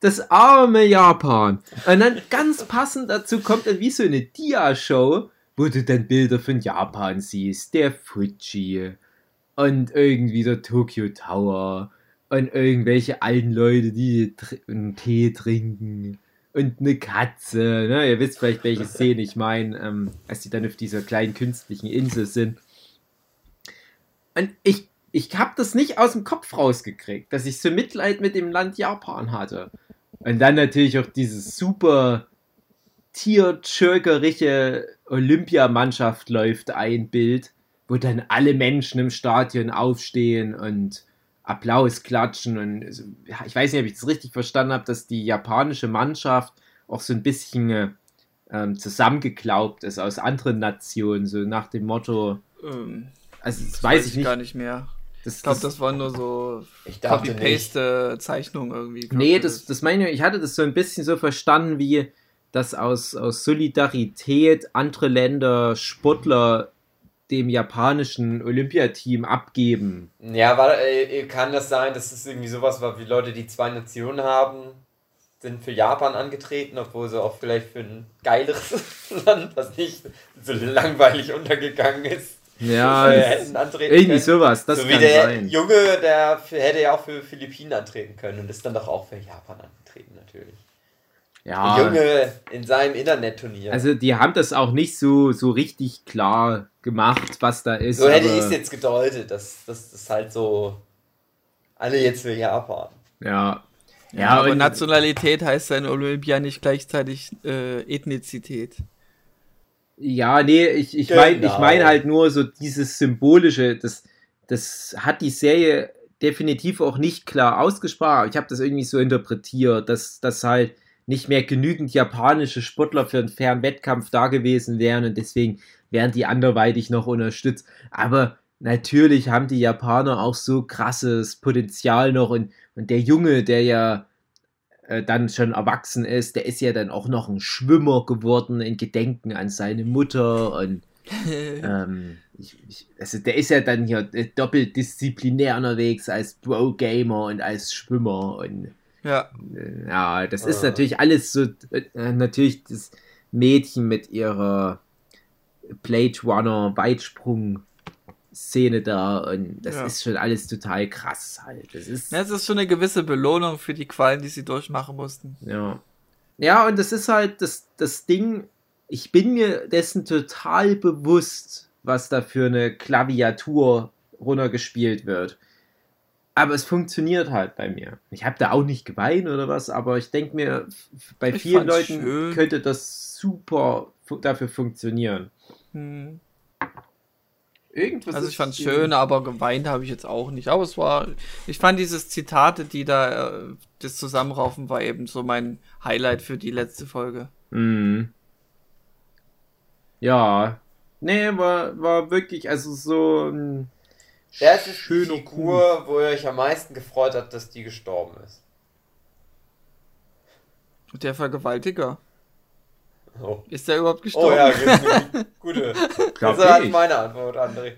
das arme Japan. Und dann ganz passend dazu kommt dann wie so eine Dia-Show, wo du dann Bilder von Japan siehst, der Fuji und irgendwie der Tokyo Tower und irgendwelche alten Leute, die einen Tee trinken und eine Katze. Ne? Ihr wisst vielleicht, welche Szene ich meine, ähm, als die dann auf dieser kleinen künstlichen Insel sind. Und ich, ich habe das nicht aus dem Kopf rausgekriegt, dass ich so Mitleid mit dem Land Japan hatte. Und dann natürlich auch dieses super tierschürgerische Olympiamannschaft läuft ein Bild, wo dann alle Menschen im Stadion aufstehen und Applaus klatschen. Und ich weiß nicht, ob ich das richtig verstanden habe, dass die japanische Mannschaft auch so ein bisschen ähm, zusammengeklaubt ist aus anderen Nationen, so nach dem Motto. Ähm, also, das, das weiß, weiß ich nicht. gar nicht mehr. Das, ich glaube, das, das waren nur so Copy-Paste-Zeichnungen irgendwie. Nee, das, das meine ich, ich hatte das so ein bisschen so verstanden, wie dass aus, aus Solidarität andere Länder Sportler dem japanischen Olympiateam abgeben. Ja, war, äh, kann das sein, dass es irgendwie sowas war, wie Leute, die zwei Nationen haben, sind für Japan angetreten, obwohl sie auch vielleicht für ein geileres Land, was nicht so langweilig untergegangen ist. Ja, äh, hätten antreten irgendwie können. sowas. Das so wie der sein. Junge, der hätte ja auch für Philippinen antreten können und ist dann doch auch für Japan angetreten, natürlich. Ja. Der Junge in seinem Internetturnier. Also die haben das auch nicht so, so richtig klar gemacht, was da ist. So hätte ich es jetzt gedeutet, dass das ist halt so alle jetzt für Japan. Ja. Ja, ja aber Nationalität heißt ja in Olympia nicht gleichzeitig äh, Ethnizität. Ja, nee, ich, ich meine genau. ich mein halt nur so dieses Symbolische, das, das hat die Serie definitiv auch nicht klar ausgesprochen. Ich habe das irgendwie so interpretiert, dass das halt nicht mehr genügend japanische Sportler für einen fairen Wettkampf da gewesen wären und deswegen wären die anderweitig noch unterstützt. Aber natürlich haben die Japaner auch so krasses Potenzial noch und, und der Junge, der ja äh, dann schon erwachsen ist, der ist ja dann auch noch ein Schwimmer geworden in Gedenken an seine Mutter und ähm, ich, ich, also der ist ja dann hier doppelt disziplinär unterwegs als Pro-Gamer und als Schwimmer und ja. Ja, das ist natürlich alles so, äh, natürlich das Mädchen mit ihrer Blade Runner Weitsprung Szene da und das ja. ist schon alles total krass halt. Das ist, ja, es ist schon eine gewisse Belohnung für die Qualen, die sie durchmachen mussten. Ja. Ja, und das ist halt das, das Ding, ich bin mir dessen total bewusst, was da für eine Klaviatur runtergespielt wird aber es funktioniert halt bei mir. Ich habe da auch nicht geweint oder was, aber ich denke mir, bei ich vielen Leuten schön. könnte das super dafür funktionieren. Hm. Irgendwas also ich fand es schön, aber geweint habe ich jetzt auch nicht. Aber es war, ich fand dieses Zitate, die da, äh, das Zusammenraufen war eben so mein Highlight für die letzte Folge. Mhm. Ja, nee, war, war wirklich, also so ein Wer ist die Figur, wo ihr euch am meisten gefreut habt, dass die gestorben ist? Der Vergewaltiger. Oh. Ist der überhaupt gestorben? Oh ja, gute. Das ist halt meine Antwort, André.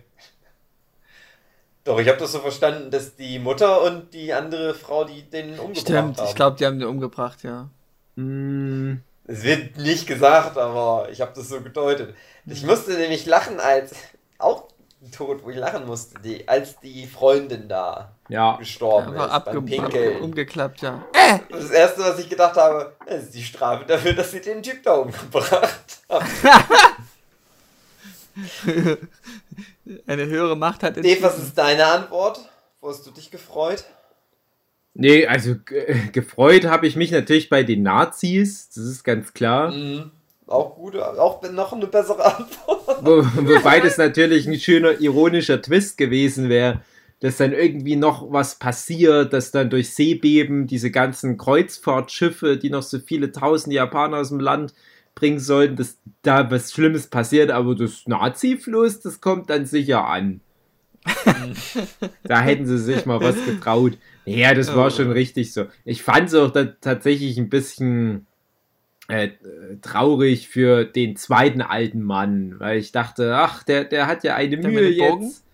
Doch, ich habe das so verstanden, dass die Mutter und die andere Frau, die den umgebracht Stimmt, haben. Stimmt, ich glaube, die haben den umgebracht, ja. Mm. Es wird nicht gesagt, aber ich habe das so gedeutet. Ich musste nämlich lachen, als auch Tod, wo ich lachen musste, die, als die Freundin da ja. gestorben ja, ist beim Pinkeln. umgeklappt, ja. Äh! Das erste, was ich gedacht habe, das ist die Strafe dafür, dass sie den Typ da umgebracht haben. Eine höhere Macht hat. Dave, was ist deine Antwort? Wo hast du dich gefreut? Nee, also gefreut habe ich mich natürlich bei den Nazis, das ist ganz klar. Mhm. Auch gut, auch noch eine bessere Antwort. Wo, wobei das natürlich ein schöner ironischer Twist gewesen wäre, dass dann irgendwie noch was passiert, dass dann durch Seebeben diese ganzen Kreuzfahrtschiffe, die noch so viele tausend Japaner aus dem Land bringen sollten, dass da was Schlimmes passiert, aber das Nazi-Fluss, das kommt dann sicher an. da hätten sie sich mal was getraut. Ja, das war schon richtig so. Ich fand es auch tatsächlich ein bisschen äh, traurig für den zweiten alten Mann, weil ich dachte, ach, der, der hat ja eine der Mühe jetzt.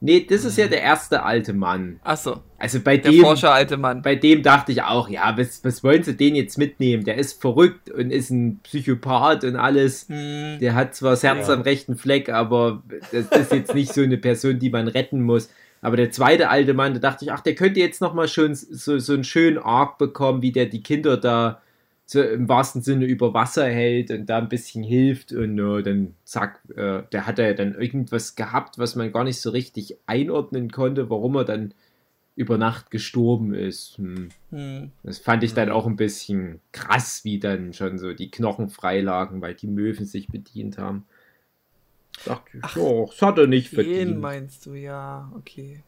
Nee, das ist ja der erste alte Mann. Ach so. Also bei der dem. Forscher alte Mann. Bei dem dachte ich auch, ja, was, was wollen sie den jetzt mitnehmen? Der ist verrückt und ist ein Psychopath und alles. Hm. Der hat zwar das Herz ja. am rechten Fleck, aber das ist jetzt nicht so eine Person, die man retten muss. Aber der zweite alte Mann, da dachte ich, ach, der könnte jetzt nochmal schön so, so einen schönen Arc bekommen, wie der die Kinder da so im wahrsten Sinne über Wasser hält und da ein bisschen hilft und uh, dann zack, äh, der hat ja dann irgendwas gehabt, was man gar nicht so richtig einordnen konnte, warum er dann über Nacht gestorben ist. Hm. Hm. Das fand ich dann auch ein bisschen krass, wie dann schon so die Knochen freilagen, weil die Möwen sich bedient haben. Dachte ich, Ach, oh, das hat er nicht verdient. Den meinst du, ja, okay.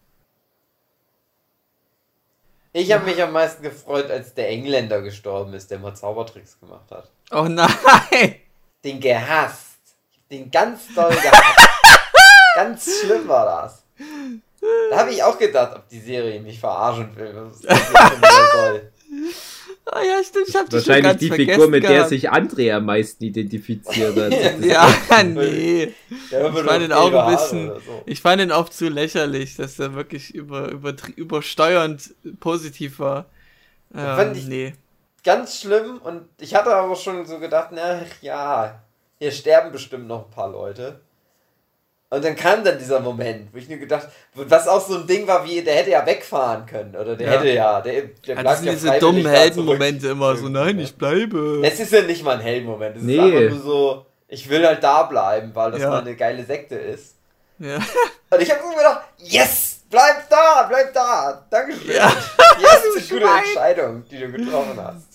Ich habe mich am meisten gefreut, als der Engländer gestorben ist, der mal Zaubertricks gemacht hat. Oh nein! Den gehasst. Den ganz doll gehasst. ganz schlimm war das. Da habe ich auch gedacht, ob die Serie mich verarschen will. Was das soll. Ah ja, stimmt, ich hab Wahrscheinlich die Figur, mit der sich André am meisten identifiziert hat. ja, nee. Ich fand ihn auch ein bisschen, so. ich fand ihn auch zu lächerlich, dass er wirklich über, über, übersteuernd positiv war. Ähm, fand ich nee. Ganz schlimm und ich hatte aber schon so gedacht, na ja, hier sterben bestimmt noch ein paar Leute. Und dann kam dann dieser Moment, wo ich nur gedacht, was auch so ein Ding war, wie der hätte ja wegfahren können oder der ja. hätte ja, der, der bleibt das sind ja diese dummen Heldenmomente immer so, nein, ich bleibe. Es ist ja nicht mal ein Heldenmoment, es nee. ist einfach nur so, ich will halt da bleiben, weil das ja. mal eine geile Sekte ist. Ja. Und ich habe mir gedacht, yes, bleib da, bleib da, Dankeschön. Ja. Yes, das ist eine gute Entscheidung, die du getroffen hast.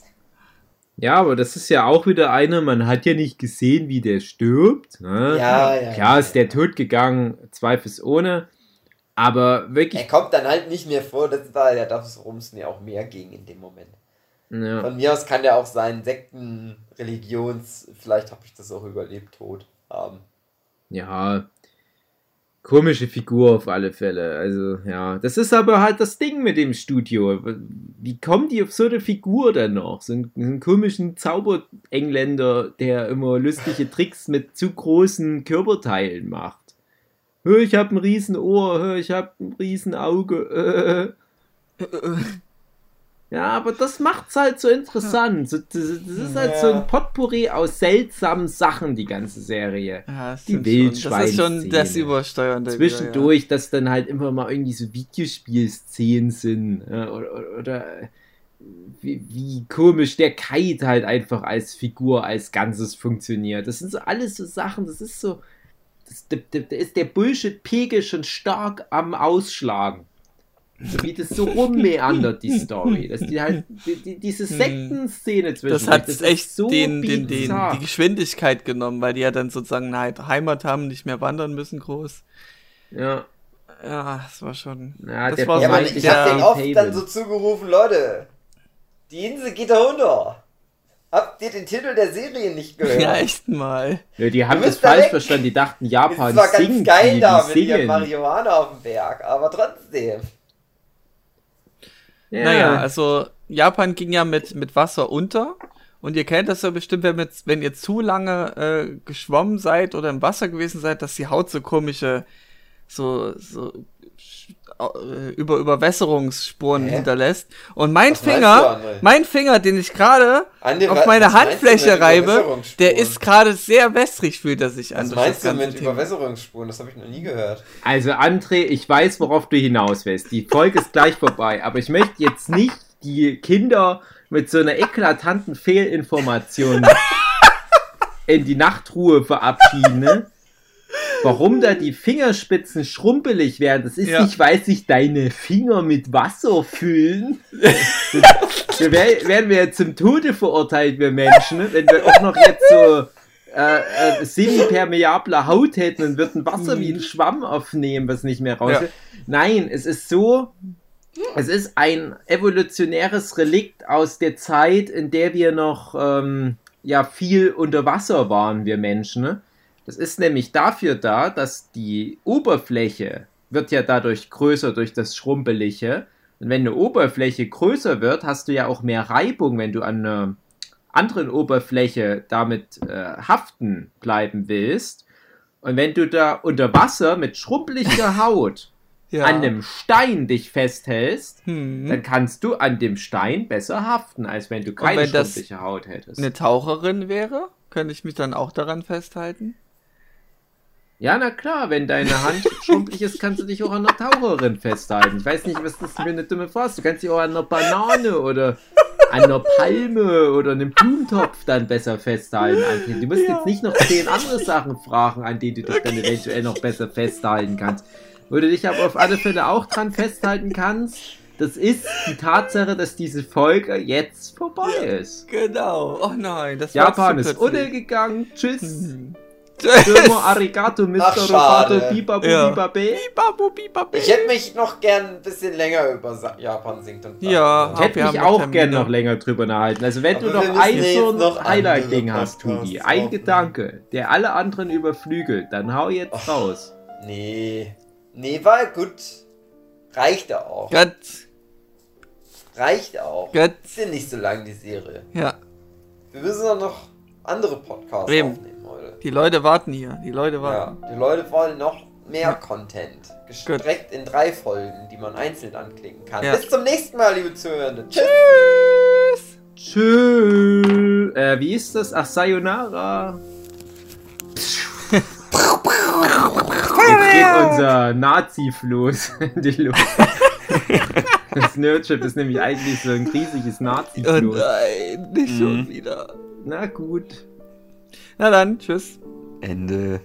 Ja, aber das ist ja auch wieder einer, man hat ja nicht gesehen, wie der stirbt. Ne? Ja, ja. Klar ist der tot gegangen, zweifelsohne. Aber wirklich. Er kommt dann halt nicht mehr vor, das war ja das, worum es mir auch mehr ging in dem Moment. Ja. Von mir aus kann der auch seinen Sekten, Religions, vielleicht habe ich das auch überlebt, tot haben. Ja, komische Figur auf alle Fälle. Also, ja. Das ist aber halt das Ding mit dem Studio. Wie kommen die auf so eine Figur denn noch? So einen, einen komischen Zauberengländer, der immer lustige Tricks mit zu großen Körperteilen macht. Hör, ich hab ein Riesenohr, hör, ich hab ein Riesenauge. Äh. Ja, aber das macht's halt so interessant. So, das, das, ist halt ja. so ein Potpourri aus seltsamen Sachen, die ganze Serie. Ja, die Wildschweine. Das ist schon das Übersteuernde. Zwischendurch, ja. dass dann halt immer mal irgendwie so Videospielszenen sind. Oder, oder, oder wie, wie, komisch der Kite halt einfach als Figur, als Ganzes funktioniert. Das sind so alles so Sachen, das ist so. da ist der Bullshit-Pegel schon stark am Ausschlagen. So wie das so rummeandert, die Story. Dass die halt, die, die, diese hm. Sektenszene zwischen Das hat das echt so den, den, den, die Geschwindigkeit genommen, weil die ja dann sozusagen eine Heimat haben, nicht mehr wandern müssen groß. Ja. Ja, das war schon. Ja, das war ja, so ich hab denen oft Haven. dann so zugerufen, Leute, die Insel geht da runter. Habt ihr den Titel der Serie nicht gehört? Ja, echt mal. Ja, die haben das falsch weg. verstanden. Die dachten, Japan Es war ganz geil die, da mit ihrem Marihuana auf dem Berg, aber trotzdem. Ja. Naja, also Japan ging ja mit, mit Wasser unter. Und ihr kennt das ja bestimmt, wenn, mit, wenn ihr zu lange äh, geschwommen seid oder im Wasser gewesen seid, dass die Haut so komische, so, so über Überwässerungsspuren Hä? hinterlässt. Und mein was Finger, du, mein Finger, den ich gerade auf meine Handfläche reibe, der ist gerade sehr wässrig, fühlt er sich an. Was meinst du mit Thema. Überwässerungsspuren? Das habe ich noch nie gehört. Also André, ich weiß, worauf du hinaus willst. Die Folge ist gleich vorbei, aber ich möchte jetzt nicht die Kinder mit so einer eklatanten Fehlinformation in die Nachtruhe verabschieden. Ne? Warum da die Fingerspitzen schrumpelig werden, das ist ja. nicht, weil sich deine Finger mit Wasser füllen. da werden wir jetzt zum Tode verurteilt, wir Menschen, ne? wenn wir auch noch jetzt so äh, äh, semi-permeable Haut hätten und würden Wasser wie ein Schwamm aufnehmen, was nicht mehr raus ja. Nein, es ist so, es ist ein evolutionäres Relikt aus der Zeit, in der wir noch ähm, ja viel unter Wasser waren, wir Menschen. Ne? Das ist nämlich dafür da, dass die Oberfläche wird ja dadurch größer durch das Schrumpelige. Und wenn eine Oberfläche größer wird, hast du ja auch mehr Reibung, wenn du an einer anderen Oberfläche damit äh, haften bleiben willst. Und wenn du da unter Wasser mit schrumpeliger Haut ja. an einem Stein dich festhältst, hm. dann kannst du an dem Stein besser haften, als wenn du keine wenn schrumpelige Haut hättest. Eine Taucherin wäre, könnte ich mich dann auch daran festhalten? Ja, na klar, wenn deine Hand schrumpelig ist, kannst du dich auch an einer Taucherin festhalten. Ich weiß nicht, was das für eine dumme Frage ist. Du kannst dich auch an einer Banane oder an einer Palme oder einem Blumentopf dann besser festhalten. Du musst ja. jetzt nicht noch zehn andere Sachen fragen, an denen du dich dann eventuell noch besser festhalten kannst. Wo du dich aber auf alle Fälle auch dran festhalten kannst, das ist die Tatsache, dass diese Folge jetzt vorbei ist. Genau. Oh nein, das Japan ist untergegangen. Tschüss. Mhm. Domo arigato, Mr. Ach, Roboto, bibabu, ja. bibabe. Bibabu, bibabe. Ich hätte mich noch gern ein bisschen länger über Japan singt und Ja, ich hätte mich auch gern noch länger drüber nachhalten. Also wenn Aber du noch ein so ein Highlight-Ding hast, Tugi, ein Gedanke, der alle anderen überflügelt, dann hau jetzt Och, raus. Nee. Nee, war gut. Reicht auch. Gut. Reicht auch. Gut. Ist ja nicht so lang, die Serie. Ja. Wir müssen doch noch andere Podcasts Eben. aufnehmen. Die Leute warten hier. Die Leute warten. Ja, die Leute wollen noch mehr ja. Content. Gestreckt Gut. in drei Folgen, die man einzeln anklicken kann. Ja. Bis zum nächsten Mal, liebe Zuhörende. Tschüss. Tschüss. Äh, wie ist das? Ach, Sayonara. Wir kriegen unser Nazi-Floß in die Luft. Das Nerdship ist nämlich eigentlich so ein riesiges Nazi-Floß. Oh nein, nicht schon mhm. wieder. Na gut. Na dann, tschüss. Ende.